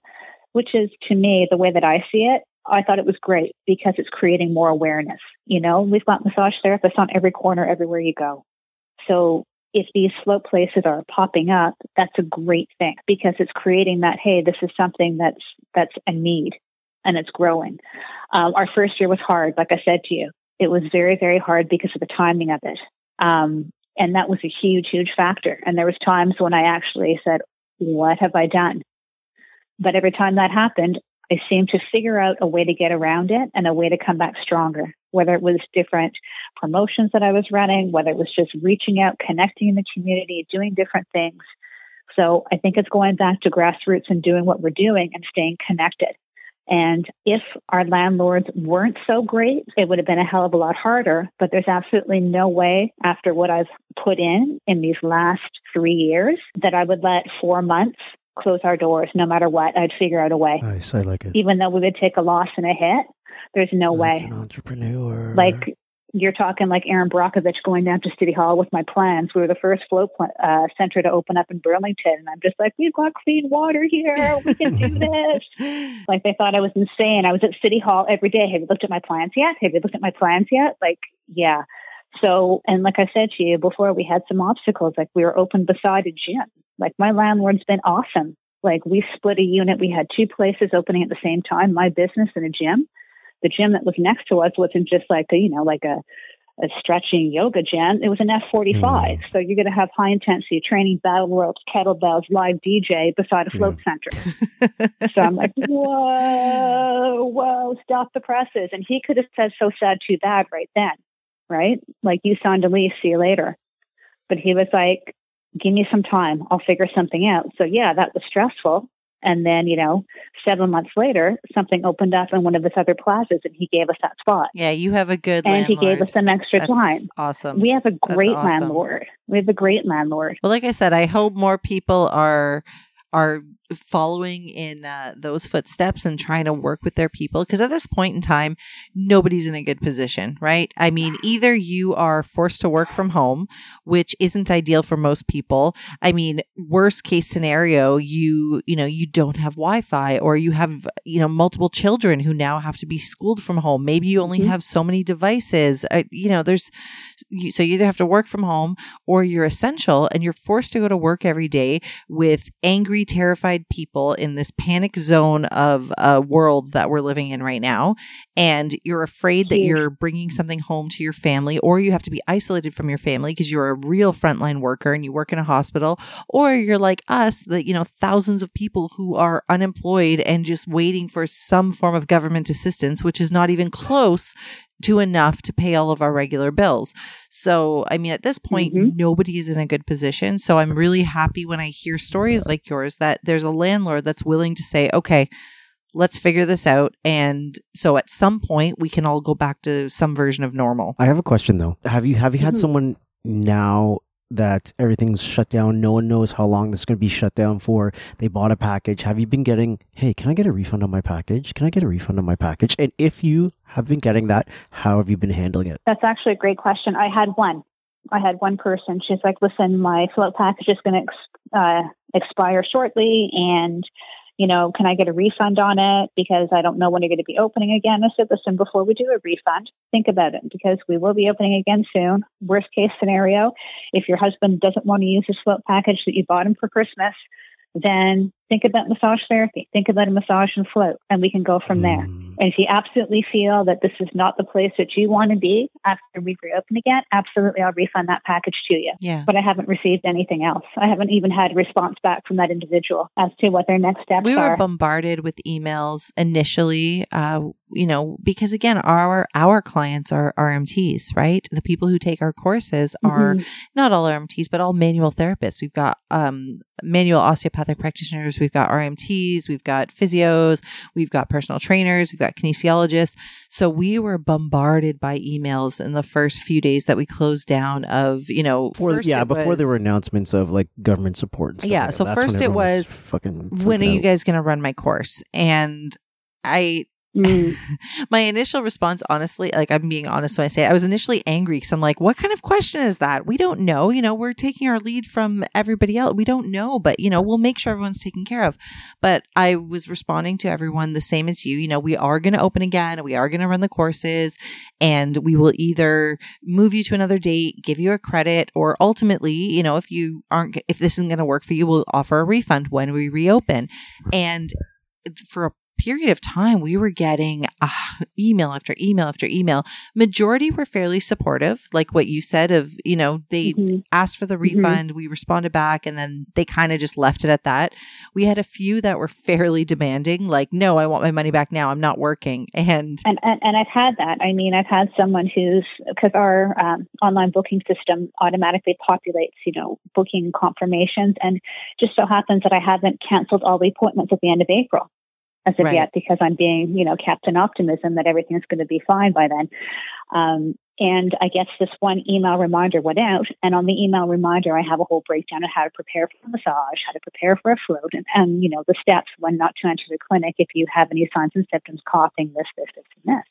which is to me the way that I see it I thought it was great because it's creating more awareness. You know, we've got massage therapists on every corner, everywhere you go. So if these float places are popping up, that's a great thing because it's creating that, hey, this is something that's that's a need and it's growing. Um, our first year was hard, like I said to you. It was very, very hard because of the timing of it. Um, and that was a huge, huge factor. And there was times when I actually said, what have I done? But every time that happened, I seemed to figure out a way to get around it and a way to come back stronger, whether it was different promotions that I was running, whether it was just reaching out, connecting in the community, doing different things. So I think it's going back to grassroots and doing what we're doing and staying connected. And if our landlords weren't so great, it would have been a hell of a lot harder. But there's absolutely no way after what I've put in in these last three years that I would let four months close our doors no matter what. I'd figure out a way. Nice. I like it. Even though we would take a loss and a hit, there's no That's way. An entrepreneur. Like you're talking like Erin Brockovich going down to City Hall with my plans. We were the first float pl- uh, center to open up in Burlington. And I'm just like, we've got clean water here. We can do this. like they thought I was insane. I was at City Hall every day. Have you looked at my plans yet? Have you looked at my plans yet? Like, yeah. So, and like I said to you before, we had some obstacles. Like we were open beside a gym. Like my landlord's been awesome. Like we split a unit. We had two places opening at the same time, my business and a gym. The gym that was next to us wasn't just like a, you know, like a, a stretching yoga gym. It was an F45. Mm. So you're going to have high intensity training, battle ropes, kettlebells, live DJ beside a float yeah. center. so I'm like, whoa, whoa, stop the presses. And he could have said so sad too bad right then, right? Like you signed a lease, see you later. But he was like, give me some time. I'll figure something out. So yeah, that was stressful. And then, you know, seven months later, something opened up in one of his other plazas and he gave us that spot. Yeah, you have a good And landlord. he gave us some extra That's time. Awesome. We have a great awesome. landlord. We have a great landlord. Well, like I said, I hope more people are are following in uh, those footsteps and trying to work with their people because at this point in time nobody's in a good position right? I mean either you are forced to work from home which isn't ideal for most people. I mean worst case scenario you you know you don't have wi-fi or you have you know multiple children who now have to be schooled from home. Maybe you only mm-hmm. have so many devices. Uh, you know there's so you either have to work from home or you're essential and you're forced to go to work every day with angry terrified terrified people in this panic zone of a world that we're living in right now. And you're afraid that you're bringing something home to your family, or you have to be isolated from your family because you're a real frontline worker and you work in a hospital, or you're like us, that, you know, thousands of people who are unemployed and just waiting for some form of government assistance, which is not even close to enough to pay all of our regular bills. So, I mean, at this point, mm-hmm. nobody is in a good position. So, I'm really happy when I hear stories like yours that there's a landlord that's willing to say, okay, let's figure this out. And so at some point, we can all go back to some version of normal. I have a question though. Have you have you had mm-hmm. someone now that everything's shut down. No one knows how long this is going to be shut down for. They bought a package. Have you been getting, hey, can I get a refund on my package? Can I get a refund on my package? And if you have been getting that, how have you been handling it? That's actually a great question. I had one. I had one person. She's like, listen, my float package is going to ex- uh, expire shortly and you know, can I get a refund on it because I don't know when you're going to be opening again? I said, listen, before we do a refund, think about it because we will be opening again soon. Worst case scenario, if your husband doesn't want to use his float package that you bought him for Christmas, then think about massage therapy. Think about a massage and float, and we can go from there. Mm. And if you absolutely feel that this is not the place that you want to be after we reopen again, absolutely, I'll refund that package to you. Yeah. But I haven't received anything else. I haven't even had a response back from that individual as to what their next steps are. We were bombarded with emails initially, uh, you know, because again, our our clients are RMTs, right? The people who take our courses are mm-hmm. not all RMTs, but all manual therapists. We've got um, manual osteopathic practitioners, we've got RMTs, we've got physios, we've got personal trainers, we've got kinesiologists. So we were bombarded by emails in the first few days that we closed down of, you know, before, yeah, before was, there were announcements of like government support. yeah. Like so first it was, was fucking, when are out. you guys going to run my course? And I Mm. my initial response, honestly, like I'm being honest when I say it, I was initially angry because I'm like, what kind of question is that? We don't know. You know, we're taking our lead from everybody else. We don't know, but, you know, we'll make sure everyone's taken care of. But I was responding to everyone the same as you. You know, we are going to open again. We are going to run the courses and we will either move you to another date, give you a credit, or ultimately, you know, if you aren't, if this isn't going to work for you, we'll offer a refund when we reopen. And for a period of time, we were getting uh, email after email after email. Majority were fairly supportive, like what you said of, you know, they mm-hmm. asked for the mm-hmm. refund, mm-hmm. we responded back, and then they kind of just left it at that. We had a few that were fairly demanding, like, no, I want my money back now. I'm not working. And and, and, and I've had that. I mean, I've had someone who's, because our um, online booking system automatically populates, you know, booking confirmations. And just so happens that I haven't canceled all the appointments at the end of April as of right. yet because I'm being, you know, Captain optimism that everything's going to be fine by then. Um, and I guess this one email reminder went out, and on the email reminder, I have a whole breakdown of how to prepare for a massage, how to prepare for a float, and, and you know the steps when not to enter the clinic if you have any signs and symptoms, coughing, this, this, this, and this.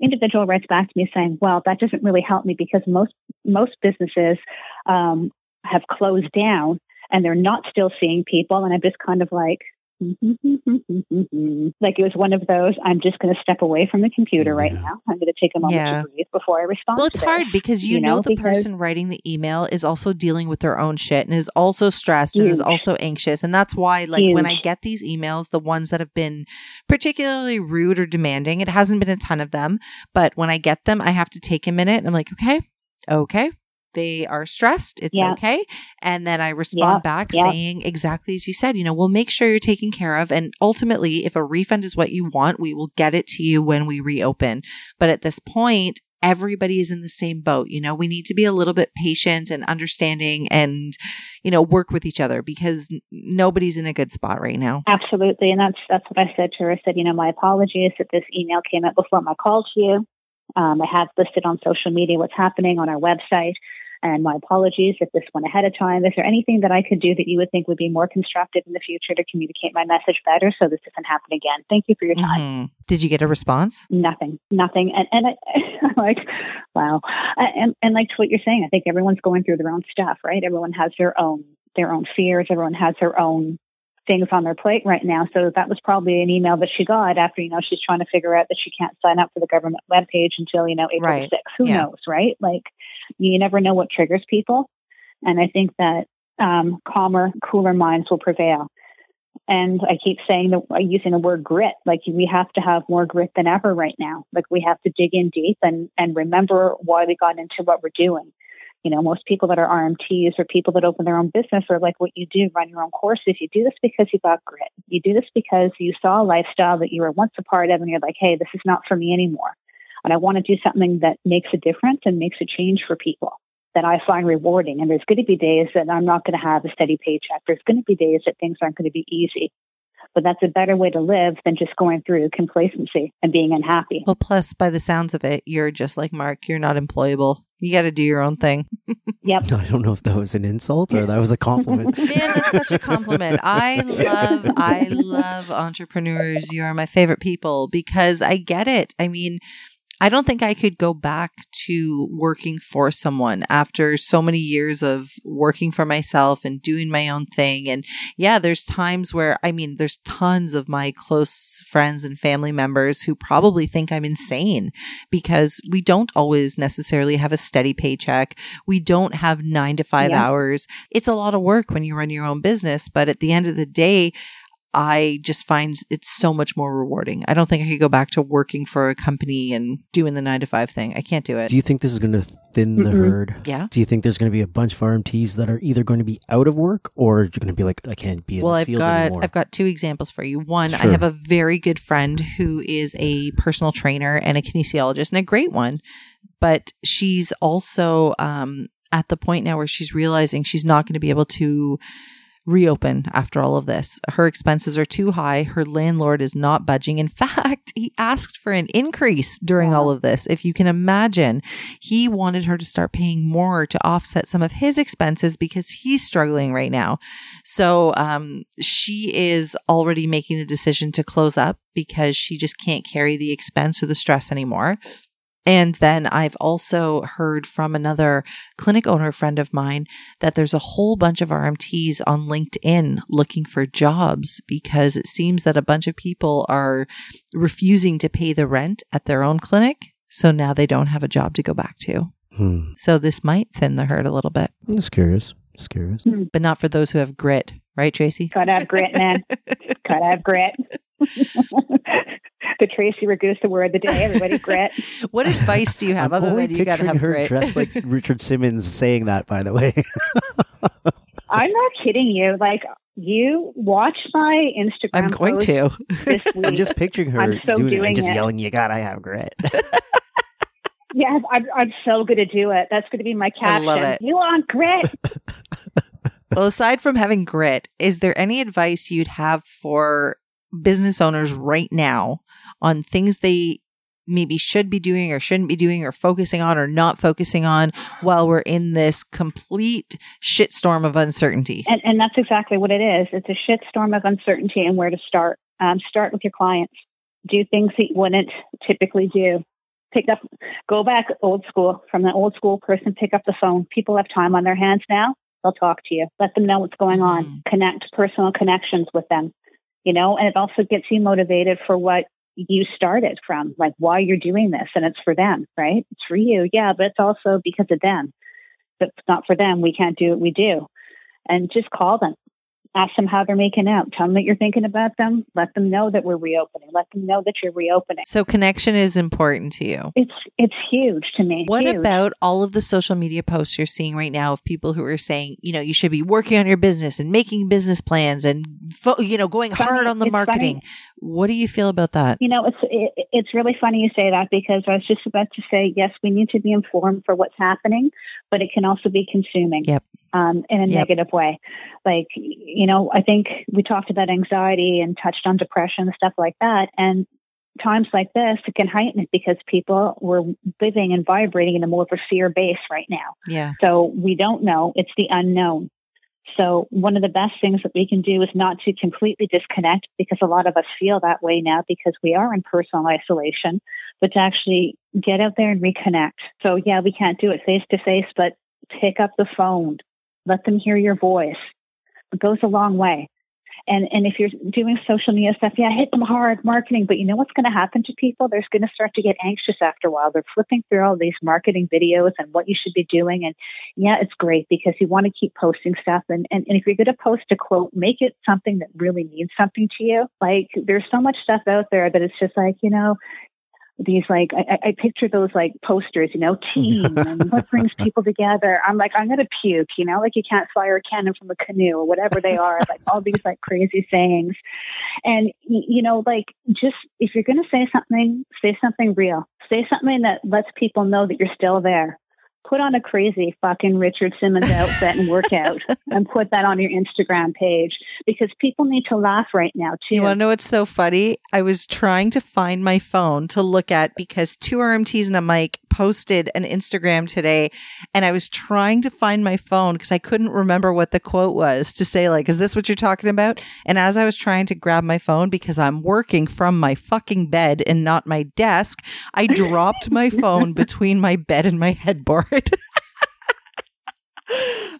Individual writes back to me saying, "Well, that doesn't really help me because most most businesses um, have closed down and they're not still seeing people." And I'm just kind of like, like it was one of those, I'm just going to step away from the computer right now. I'm going to take a moment yeah. to breathe before I respond. Well, it's hard because you, you know, know, the because person writing the email is also dealing with their own shit and is also stressed huge. and is also anxious. And that's why, like, huge. when I get these emails, the ones that have been particularly rude or demanding, it hasn't been a ton of them, but when I get them, I have to take a minute. And I'm like, okay, okay, they are stressed. It's yeah. okay. And then I respond yeah. back yeah. saying exactly as you said, you know, we'll make sure you're taken care of. And ultimately, if a refund is what you want, we will get it to you when we reopen. But at this point, everybody is in the same boat. You know, we need to be a little bit patient and understanding and, you know, work with each other because nobody's in a good spot right now. Absolutely. And that's, that's what I said to her. I said, you know, my apologies that this email came out before my call to you. Um, I have listed on social media what's happening on our website. And my apologies if this went ahead of time. Is there anything that I could do that you would think would be more constructive in the future to communicate my message better so this doesn't happen again? Thank you for your time. Mm-hmm. Did you get a response? Nothing, nothing. And, and I, am like, wow. And, and like to what you're saying, I think everyone's going through their own stuff, right? Everyone has their own, their own fears. Everyone has their own things on their plate right now. So that was probably an email that she got after, you know, she's trying to figure out that she can't sign up for the government webpage until, you know, April right. 6th. Who yeah. knows, right? Like you never know what triggers people. And I think that um, calmer, cooler minds will prevail. And I keep saying the using the word grit. Like we have to have more grit than ever right now. Like we have to dig in deep and and remember why we got into what we're doing you know, most people that are RMTs or people that open their own business are like what you do, run your own courses. You do this because you got grit. You do this because you saw a lifestyle that you were once a part of and you're like, hey, this is not for me anymore. And I want to do something that makes a difference and makes a change for people that I find rewarding. And there's going to be days that I'm not going to have a steady paycheck. There's going to be days that things aren't going to be easy but that's a better way to live than just going through complacency and being unhappy. Well, plus, by the sounds of it, you're just like Mark. You're not employable. You got to do your own thing. yep. I don't know if that was an insult or that was a compliment. Man, that's such a compliment. I love, I love entrepreneurs. You are my favorite people because I get it. I mean, I don't think I could go back to working for someone after so many years of working for myself and doing my own thing. And yeah, there's times where, I mean, there's tons of my close friends and family members who probably think I'm insane because we don't always necessarily have a steady paycheck. We don't have nine to five yeah. hours. It's a lot of work when you run your own business. But at the end of the day, I just find it's so much more rewarding. I don't think I could go back to working for a company and doing the nine to five thing. I can't do it. Do you think this is going to thin the mm-hmm. herd? Yeah. Do you think there's going to be a bunch of RMTs that are either going to be out of work or you're going to be like, I can't be in well, this I've field got, anymore? I've got two examples for you. One, sure. I have a very good friend who is a personal trainer and a kinesiologist and a great one, but she's also um, at the point now where she's realizing she's not going to be able to reopen after all of this. Her expenses are too high. Her landlord is not budging. In fact, he asked for an increase during all of this. If you can imagine, he wanted her to start paying more to offset some of his expenses because he's struggling right now. So um, she is already making the decision to close up because she just can't carry the expense or the stress anymore. And then I've also heard from another clinic owner friend of mine that there's a whole bunch of RMTs on LinkedIn looking for jobs because it seems that a bunch of people are refusing to pay the rent at their own clinic. So now they don't have a job to go back to. Hmm. So this might thin the herd a little bit. I'm just curious. Just curious. Hmm. But not for those who have grit, right, Tracy? Gotta have grit, man. Gotta have grit. the Tracy Ragusa word of the day. Everybody, grit. what advice do you have I'm other than you got to have her grit? dressed like Richard Simmons saying that. By the way, I'm not kidding you. Like you watch my Instagram. I'm going to. This week. I'm just picturing her I'm so doing, doing it and just it. yelling, "You gotta have grit." yeah, I'm, I'm so going to do it. That's going to be my caption. I love it. You want grit? well, aside from having grit, is there any advice you'd have for business owners right now on things they maybe should be doing or shouldn't be doing or focusing on or not focusing on while we're in this complete shitstorm of uncertainty. And, and that's exactly what it is. It's a shitstorm of uncertainty and where to start. Um, start with your clients. Do things that you wouldn't typically do. Pick up, go back old school from the old school person, pick up the phone. People have time on their hands now. They'll talk to you. Let them know what's going on. Mm. Connect personal connections with them you know, and it also gets you motivated for what you started from, like why you're doing this. And it's for them, right? It's for you. Yeah, but it's also because of them. If it's not for them, we can't do what we do. And just call them ask them how they're making out. Tell them that you're thinking about them. Let them know that we're reopening. Let them know that you're reopening. So connection is important to you. It's it's huge to me. What huge. about all of the social media posts you're seeing right now of people who are saying, you know, you should be working on your business and making business plans and fo- you know going funny. hard on the it's marketing. Funny. What do you feel about that? You know, it's it, it's really funny you say that because I was just about to say yes, we need to be informed for what's happening, but it can also be consuming. Yep. Um, in a yep. negative way. Like, you know, I think we talked about anxiety and touched on depression and stuff like that. And times like this, it can heighten it because people were living and vibrating in a more of a fear base right now. Yeah. So we don't know. It's the unknown. So one of the best things that we can do is not to completely disconnect because a lot of us feel that way now because we are in personal isolation, but to actually get out there and reconnect. So yeah, we can't do it face to face, but pick up the phone, let them hear your voice. It goes a long way. And and if you're doing social media stuff, yeah, hit them hard marketing. But you know what's going to happen to people? They're going to start to get anxious after a while. They're flipping through all these marketing videos and what you should be doing. And yeah, it's great because you want to keep posting stuff. And and, and if you're going to post a quote, make it something that really means something to you. Like there's so much stuff out there that it's just like you know, these like I, I picture those like posters, you know, team and what brings people together. I'm like, I'm gonna puke, you know, like you can't fire a cannon from a canoe or whatever they are, like all these like crazy sayings. And you know, like just if you're gonna say something, say something real. Say something that lets people know that you're still there put on a crazy fucking Richard Simmons outfit and workout and put that on your Instagram page because people need to laugh right now too. You want to know what's so funny? I was trying to find my phone to look at because two RMTs and a mic posted an Instagram today and I was trying to find my phone because I couldn't remember what the quote was to say like, is this what you're talking about? And as I was trying to grab my phone because I'm working from my fucking bed and not my desk, I dropped my phone between my bed and my headboard.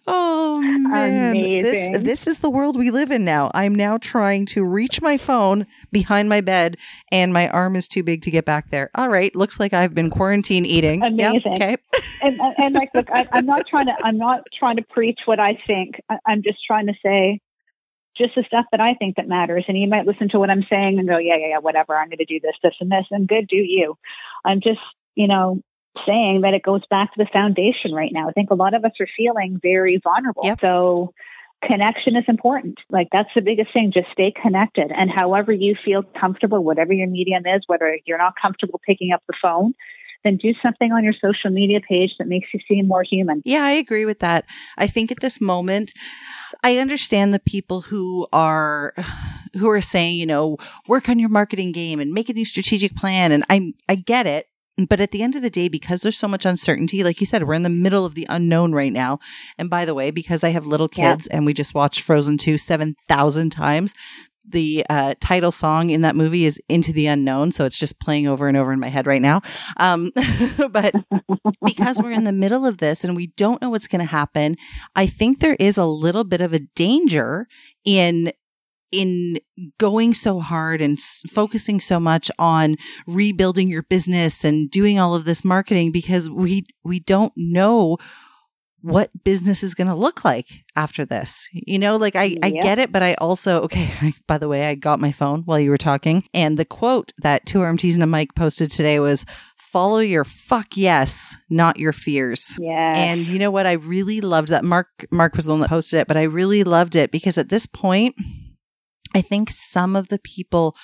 oh man Amazing. this this is the world we live in now i'm now trying to reach my phone behind my bed and my arm is too big to get back there all right looks like i've been quarantine eating Yep, Amazing. okay and, and, and like, look, I, I'm not trying to, I'm not trying to preach what I think. I, I'm just trying to say just the stuff that I think that matters. And you might listen to what I'm saying and go, yeah, yeah, yeah, whatever. I'm going to do this, this, and this, and good, do you. I'm just, you know, saying that it goes back to the foundation right now. I think a lot of us are feeling very vulnerable. Yep. So connection is important. Like that's the biggest thing. Just stay connected. And however you feel comfortable, whatever your medium is, whether you're not comfortable picking up the phone, then do something on your social media page that makes you seem more human. Yeah, I agree with that. I think at this moment, I understand the people who are who are saying, you know, work on your marketing game and make a new strategic plan. And I I get it. But at the end of the day, because there's so much uncertainty, like you said, we're in the middle of the unknown right now. And by the way, because I have little Yeah. kids and we just watched Frozen 2 7,000 times, the uh, title song in that movie is Into the Unknown. So it's just playing over and over in my head right now. Um, but because we're in the middle of this and we don't know what's going to happen, I think there is a little bit of a danger in in going so hard and s- focusing so much on rebuilding your business and doing all of this marketing because we we don't know what business is going to look like after this. You know, like I, I get it, but I also, okay, I, by the way, I got my phone while you were talking. And the quote that two RMTs and a mic posted today was follow your fuck yes, not your fears. Yeah. And you know what? I really loved that. Mark Mark was the one that posted it, but I really loved it because at this point, I think some of the people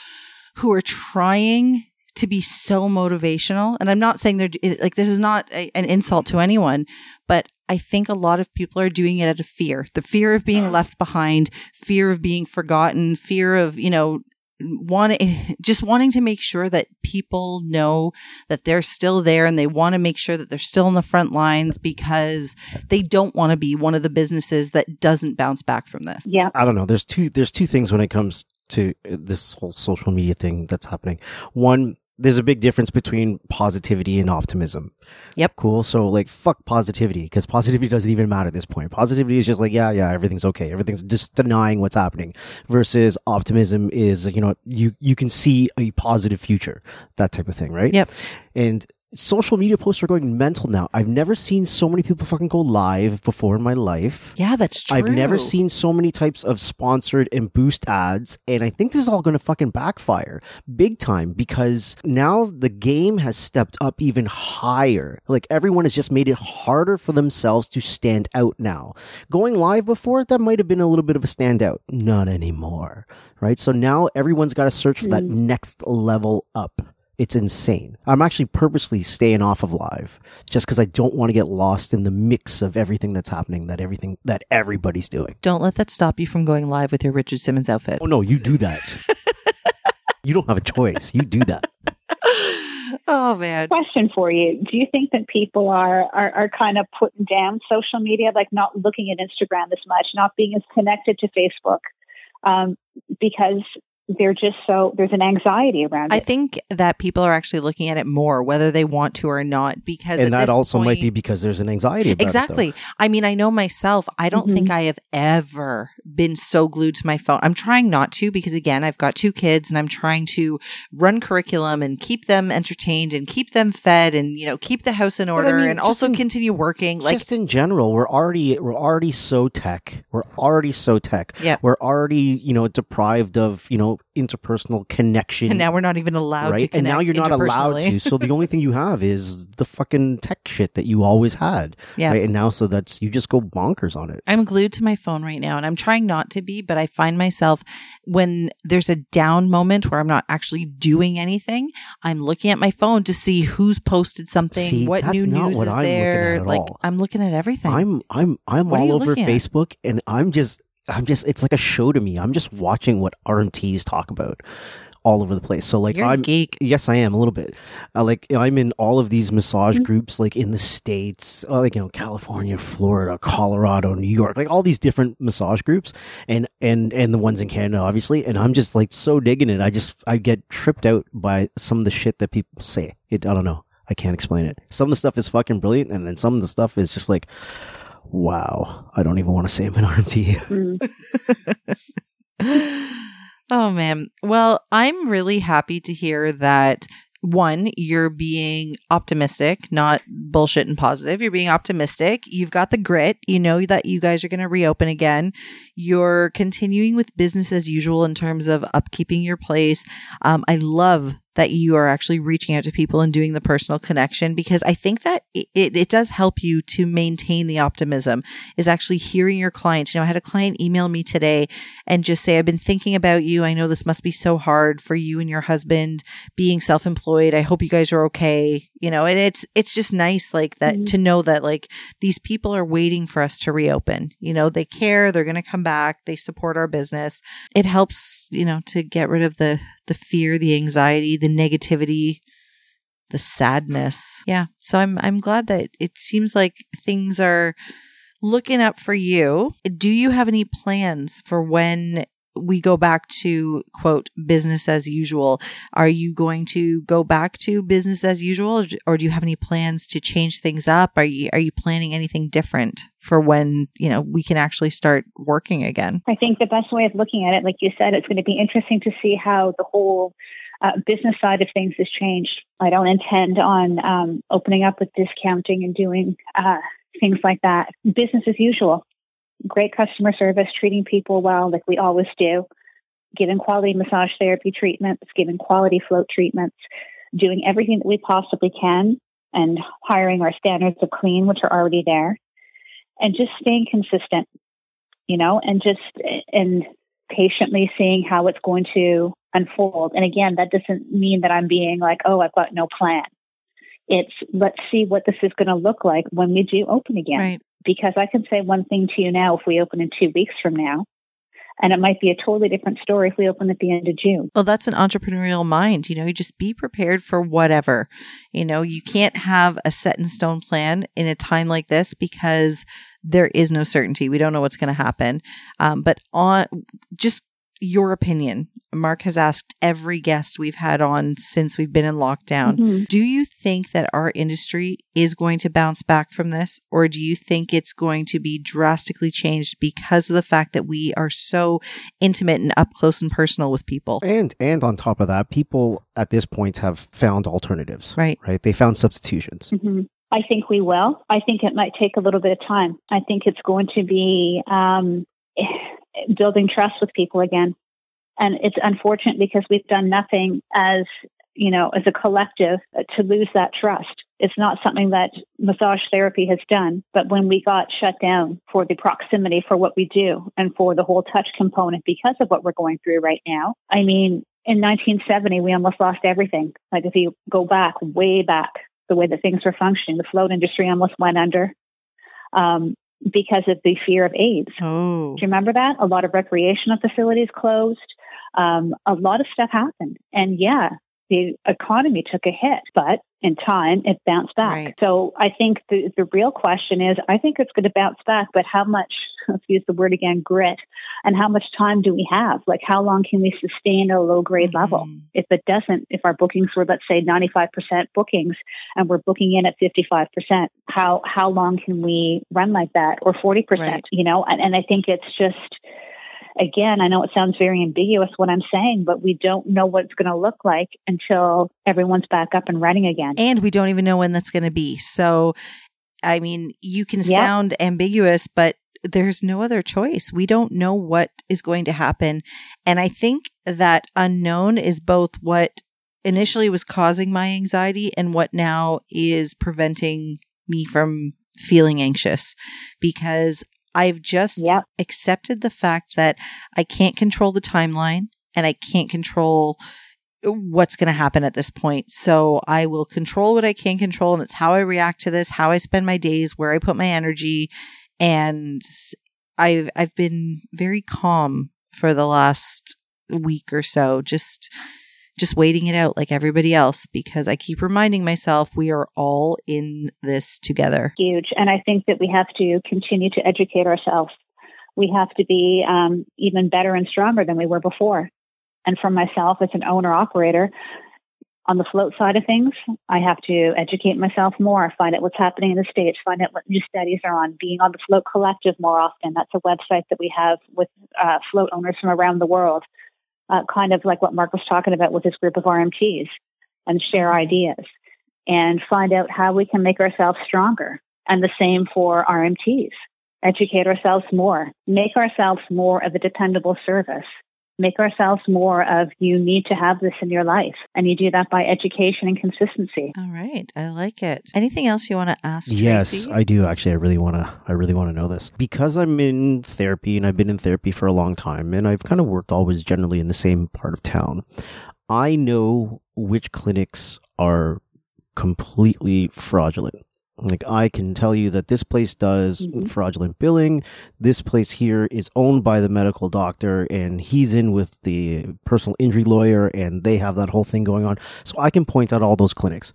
who are trying to be so motivational, and I'm not saying they're like this is not a, an insult to anyone, but I think a lot of people are doing it out of fear. The fear of being left behind, fear of being forgotten, fear of, you know, wanting just wanting to make sure that people know that they're still there and they want to make sure that they're still in the front lines because they don't want to be one of the businesses that doesn't bounce back from this. yeah. I don't know. There's two. There's two things when it comes to this whole social media thing that's happening. One, there's a big difference between positivity and optimism. Yep. Cool. So like, fuck positivity because positivity doesn't even matter at this point. Positivity is just like, yeah, yeah, everything's okay. Everything's just denying what's happening. Versus optimism is, you know, you you can see a positive future, that type of thing, right? Yep. And social media posts are going mental now. I've never seen so many people fucking go live before in my life. Yeah, that's true. I've never seen so many types of sponsored and boost ads, and I think this is all going to fucking backfire big time because now the game has stepped up even higher. Like everyone has just made it harder for themselves to stand out now. Going live before, that might have been a little bit of a standout. Not anymore, right? So now everyone's got to search for that hmm. next level up. It's insane. I'm actually purposely staying off of live just because I don't want to get lost in the mix of everything that's happening, that everything that everybody's doing. Don't let that stop you from going live with your Richard Simmons outfit. Oh no, you do that. You don't have a choice. You do that. oh man. Question for you: Do you think that people are, are are kind of putting down social media, like not looking at Instagram as much, not being as connected to Facebook, um, because they're just so there's an anxiety around it. I think that people are actually looking at it more, whether they want to or not, because and at that this also might be because there's an anxiety about it. Exactly. I mean, I know myself, I don't think mm-hmm. I have ever been so glued to my phone. I'm trying not to because, again, I've got two kids and I'm trying to run curriculum and keep them entertained and keep them fed and, you know, keep the house in I order mean, and also in- continue working. Like, just in general, we're already we're already so tech. We're already so tech. Yeah. We're already you know deprived of you know interpersonal connection. and now we're not even allowed to right, connect and now you're not allowed to. So the only thing you have is the fucking tech shit that you always had. Yeah. Right, and now so that's you just go bonkers on it. I'm glued to my phone right now and I'm trying not to be, but I find myself when there's a down moment where I'm not actually doing anything, I'm looking at my phone to see who's posted something, See, what new news what is I'm there. like all. I'm looking at everything. I'm I'm I'm What all over? Facebook, and I'm just I'm just it's like a show to me. I'm just watching what RMTs talk about all over the place. So like You're a I'm geek. Yes, I am a little bit. Uh, like I'm in all of these massage Mm-hmm. groups, like in the states, uh, like you know, California, Florida, Colorado, New York, like all these different massage groups, and and and the ones in Canada, obviously. And I'm just like so digging it. I just I get tripped out by some of the shit that people say. It I don't know. I can't explain it. Some of the stuff is fucking brilliant, and then some of the stuff is just like, wow. I don't even want to say I'm an RMT. Mm. oh man. Well, I'm really happy to hear that one, you're being optimistic, not bullshit and positive. You're being optimistic. You've got the grit. You know that you guys are going to reopen again. You're continuing with business as usual in terms of upkeeping your place. Um, I love that you are actually reaching out to people and doing the personal connection because I think that it, it, does help you to maintain the optimism is actually hearing your clients. You know, I had a client email me today and just say, I've been thinking about you. I know this must be so hard for you and your husband being self-employed. I hope you guys are okay. You know, and it's, it's just nice like that Mhm. to know that like these people are waiting for us to reopen. You know, they care. They're going to come back. They support our business. It helps, you know, to get rid of the, the fear, the anxiety, the negativity, the sadness. Yeah. So I'm, I'm glad that it seems like things are looking up for you. Do you have any plans for when we go back to quote business as usual? Are you going to go back to business as usual or do you have any plans to change things up? Are you are you planning anything different for when, you know, we can actually start working again? I think the best way of looking at it, like you said, it's going to be interesting to see how the whole uh, business side of things has changed. I don't intend on um, opening up with discounting and doing uh, things like that. Business as usual. Great customer service, treating people well, like we always do, giving quality massage therapy treatments, giving quality float treatments, doing everything that we possibly can, and hiring our standards of clean, which are already there, and just staying consistent you know, and just and patiently seeing how it's going to unfold. And again, that doesn't mean that I'm being like, oh, I've got no plan. It's let's see what this is going to look like when we do open again. Right. Because I can say one thing to you now if we open in two weeks from now, and it might be a totally different story if we open at the end of June. Well, that's an entrepreneurial mind. You know, you just be prepared for whatever. You know, you can't have a set in stone plan in a time like this because there is no certainty. We don't know what's going to happen. Um, but on just your opinion, Mark has asked every guest we've had on since we've been in lockdown. Mhm. Do you think that our industry is going to bounce back from this, or do you think it's going to be drastically changed because of the fact that we are so intimate and up close and personal with people? And and on top of that, people at this point have found alternatives. Right. Right. They found substitutions. hmm I think we will. I think it might take a little bit of time. I think it's going to be um, building trust with people again. And it's unfortunate because we've done nothing as, you know, as a collective to lose that trust. It's not something that massage therapy has done. But when we got shut down for the proximity for what we do and for the whole touch component because of what we're going through right now, I mean, in 1970, we almost lost everything. Like if you go back, way back, the way that things were functioning, the float industry almost went under um, because of the fear of AIDS. Oh, Do you remember that? A lot of recreational facilities closed. Um, a lot of stuff happened. And yeah, the economy took a hit, but in time it bounced back. Right. So I think the, the real question is I think it's going to bounce back, but how much, let's use the word again, grit, and how much time do we have? Like, how long can we sustain a low grade mm-hmm. level? If it doesn't, if our bookings were, let's say, 95% bookings and we're booking in at 55%, how, how long can we run like that? Or 40%, right. you know? And, and I think it's just, again, I know it sounds very ambiguous what I'm saying, but we don't know what it's going to look like until everyone's back up and running again. And we don't even know when that's going to be. So, I mean, you can yep. sound ambiguous, but there's no other choice. We don't know what is going to happen. And I think that unknown is both what initially was causing my anxiety and what now is preventing me from feeling anxious because I've just yep. accepted the fact that I can't control the timeline and I can't control what's going to happen at this point. So I will control what I can control. And it's how I react to this, how I spend my days, where I put my energy. And I've, I've been very calm for the last week or so, just just waiting it out like everybody else because I keep reminding myself we are all in this together. Huge. And I think that we have to continue to educate ourselves. We have to be um, even better and stronger than we were before. And for myself as an owner operator, on the float side of things, I have to educate myself more, find out what's happening in the States, find out what new studies are on, being on the Float Collective more often. That's a website that we have with uh, float owners from around the world uh, kind of like what Mark was talking about with his group of RMTs and share mm-hmm. ideas and find out how we can make ourselves stronger. And the same for RMTs. Educate ourselves more, make ourselves more of a dependable service make ourselves more of you need to have this in your life. And you do that by education and consistency. All right. I like it. Anything else you want to ask? Yes, Tracy? I do. Actually, I really want to, I really want to know this because I'm in therapy and I've been in therapy for a long time and I've kind of worked always generally in the same part of town. I know which clinics are completely fraudulent like I can tell you that this place does mm-hmm. fraudulent billing. This place here is owned by the medical doctor and he's in with the personal injury lawyer and they have that whole thing going on. So I can point out all those clinics.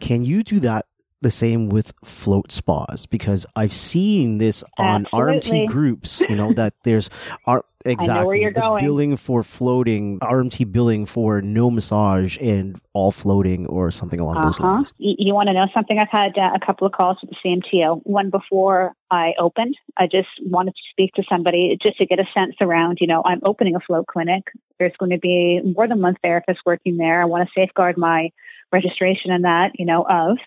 Can you do that the same with float spas because I've seen this on Absolutely. RMT groups, you know, that there's R- exactly the going. billing for floating, RMT billing for no massage and all floating or something along uh-huh. those lines. You, you want to know something? I've had uh, a couple of calls with the CMTO. One before I opened, I just wanted to speak to somebody just to get a sense around, you know, I'm opening a float clinic. There's going to be more than one therapist working there. I want to safeguard my registration and that, you know, of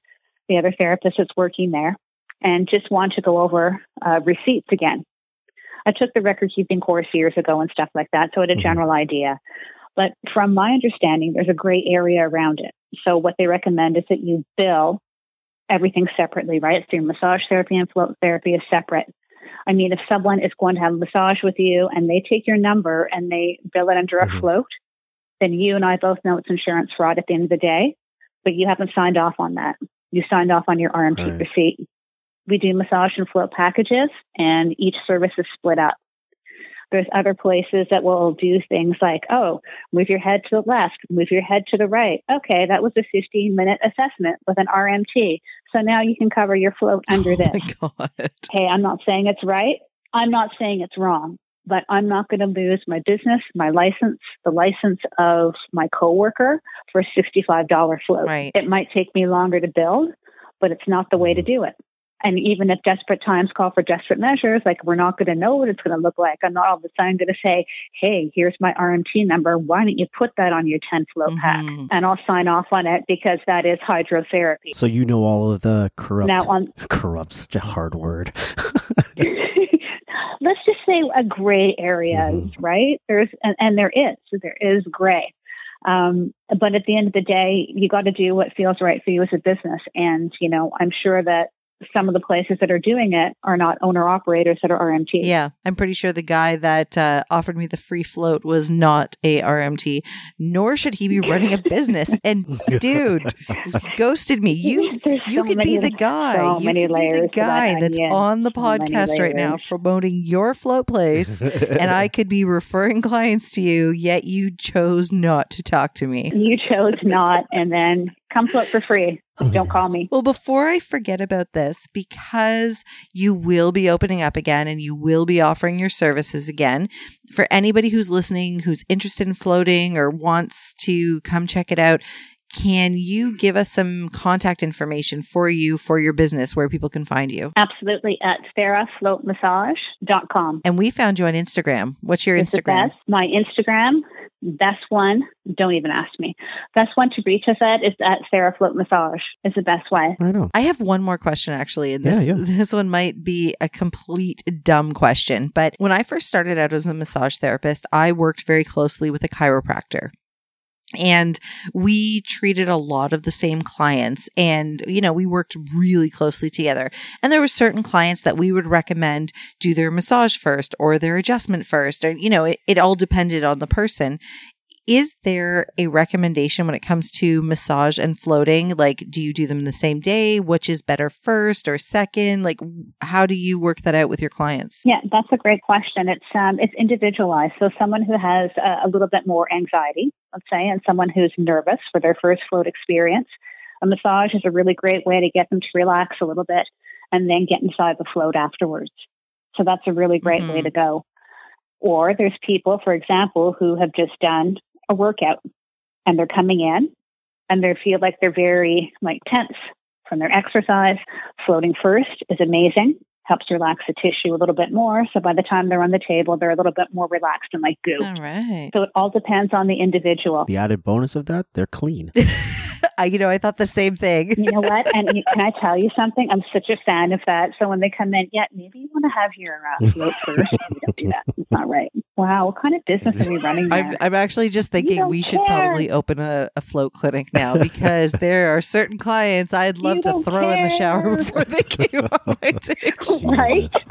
the other therapist that's working there, and just want to go over uh, receipts again. I took the record keeping course years ago and stuff like that, so I had a mm-hmm. general idea. But from my understanding, there's a gray area around it. So what they recommend is that you bill everything separately, right? So your massage therapy and float therapy is separate. I mean, if someone is going to have a massage with you and they take your number and they bill it under a mm-hmm. float, then you and I both know it's insurance fraud at the end of the day, but you haven't signed off on that you signed off on your RMT right. receipt. We do massage and float packages, and each service is split up. There's other places that will do things like, oh, move your head to the left, move your head to the right. Okay, that was a 15 minute assessment with an RMT. So now you can cover your float oh under oh this. Hey, I'm not saying it's right. I'm not saying it's wrong but I'm not going to lose my business, my license, the license of my coworker for a $65 float. Right. It might take me longer to build, but it's not the way to do it. And even if desperate times call for desperate measures, like we're not going to know what it's going to look like. I'm not all of a sudden going to say, hey, here's my RMT number. Why don't you put that on your 10 float mm-hmm. pack? And I'll sign off on it because that is hydrotherapy. So you know all of the corrupt. Now on, corrupt, such a hard word. let's just say a gray area, mm-hmm. right? There's and, and, there is there is gray. Um, but at the end of the day, you got to do what feels right for you as a business. And you know, I'm sure that some of the places that are doing it are not owner operators that are RMT. Yeah, I'm pretty sure the guy that uh, offered me the free float was not a RMT, nor should he be running a business. And dude, ghosted me. You There's you so could be the guy. so you many could be layers the to that guy that's on the So podcast right now promoting your float place, and I could be referring clients to you. Yet you chose not to talk to me. You chose not, and then come float for free. Don't call me. Well, before I forget about this, because you will be opening up again and you will be offering your services again, for anybody who's listening who's interested in floating or wants to come check it out, can you give us some contact information for you for your business where people can find you? Absolutely at sarahfloatmassage.com. And we found you on Instagram. What's your It's Instagram? My Instagram, best one. Don't even ask me. Best one to reach us at is at Sarah Float Massage. Is the best way. I know. I have one more question actually, and Yeah, this yeah. this one might be a complete dumb question. But when I first started out as a massage therapist, I worked very closely with a chiropractor. And we treated a lot of the same clients and, you know, we worked really closely together. And there were certain clients that we would recommend do their massage first or their adjustment first. Or, you know, it, it all depended on the person. Is there a recommendation when it comes to massage and floating? Like, do you do them the same day? Which is better first or second? Like, how do you work that out with your clients? Yeah, that's a great question. It's um, it's individualized. So someone who has a, a little bit more anxiety, let's say, and someone who's nervous for their first float experience, a massage is a really great way to get them to relax a little bit and then get inside the float afterwards. So that's a really great way Mhm. to go. Or there's people, for example, who have just done a workout and they're coming in and they feel like they're very like tense from their exercise. Floating first is amazing helps relax the tissue a little bit more. So by the time they're on the table, they're a little bit more relaxed and like goo. All right. So it all depends on the individual. The added bonus of that, they're clean. I, you know, I thought the same thing. You know what? And you- can I tell you something? I'm such a fan of that. So when they come in, yeah, maybe you want to have your uh, float first. You don't do that. It's not right. Wow. What kind of business are we running there? I'm, I'm actually just thinking we should care. probably open a, a float clinic now because there are certain clients I'd love You to throw in the shower before they came on my table. Right?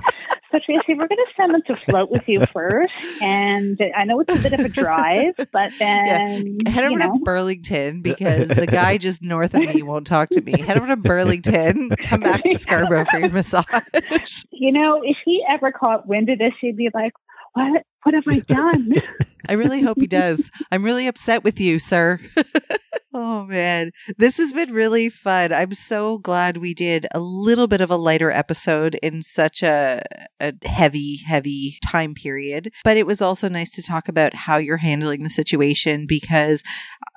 So Tracy, we're going to send them to float with you first, and I know it's a bit of a drive, but then Head over know, to Burlington because the guy just north of me won't talk to me. Head over to Burlington. Come back to Scarborough for your massage. you know, if he ever caught wind of this, he'd be like, "What? What have I done?" I really hope he does. I'm really upset with you, sir. Oh man, this has been really fun. I'm so glad we did a little bit of a lighter episode in such a, a heavy, heavy time period. But it was also nice to talk about how you're handling the situation because,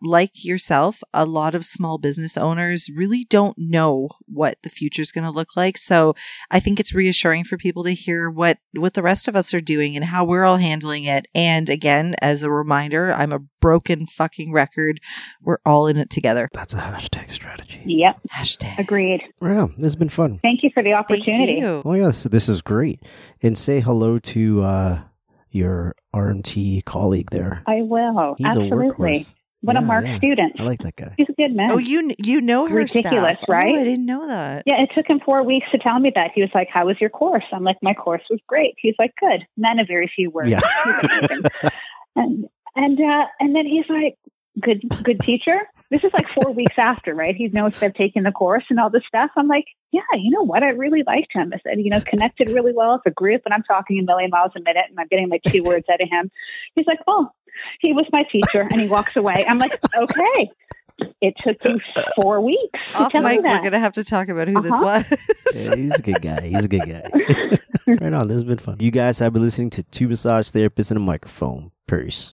like yourself, a lot of small business owners really don't know what the future is going to look like. So I think it's reassuring for people to hear what what the rest of us are doing and how we're all handling it. And again, as a reminder, I'm a broken fucking record. We're all in it together. That's a hashtag strategy. yep, Hashtag. agreed. Right on. This has been fun. Thank you for the Thank opportunity. you. Oh yeah, this, this is great. And say hello to uh, your RMT colleague there. I will. He's a Absolutely. Workhorse. One of Yeah, Mark's yeah. students. I like that guy. He's a good man. Oh, you you know her Ridiculous, staff. right? Oh, I didn't know that. yeah, it took him four weeks to tell me that. He was like, "How was your course?" I'm like, "My course was great." He's like, "Good." Man of very few words. Yeah. And and uh, and then he's like, "Good, good teacher." This is like four weeks after, right? He knows I've taken the course and all this stuff. I'm like, yeah, you know what? I really liked him. I said, you know, connected really well as a group, and I'm talking a million miles a minute, and I'm getting like two words out of him. He's like, oh, he was my teacher, and he walks away. I'm like, okay. It took you four weeks to Off tell mic, we're gonna have to talk about who Uh-huh. this was. Yeah, he's a good guy. He's a good guy. right on. This has been fun. You guys have been listening to Two Massage Therapists and a Microphone. Peace.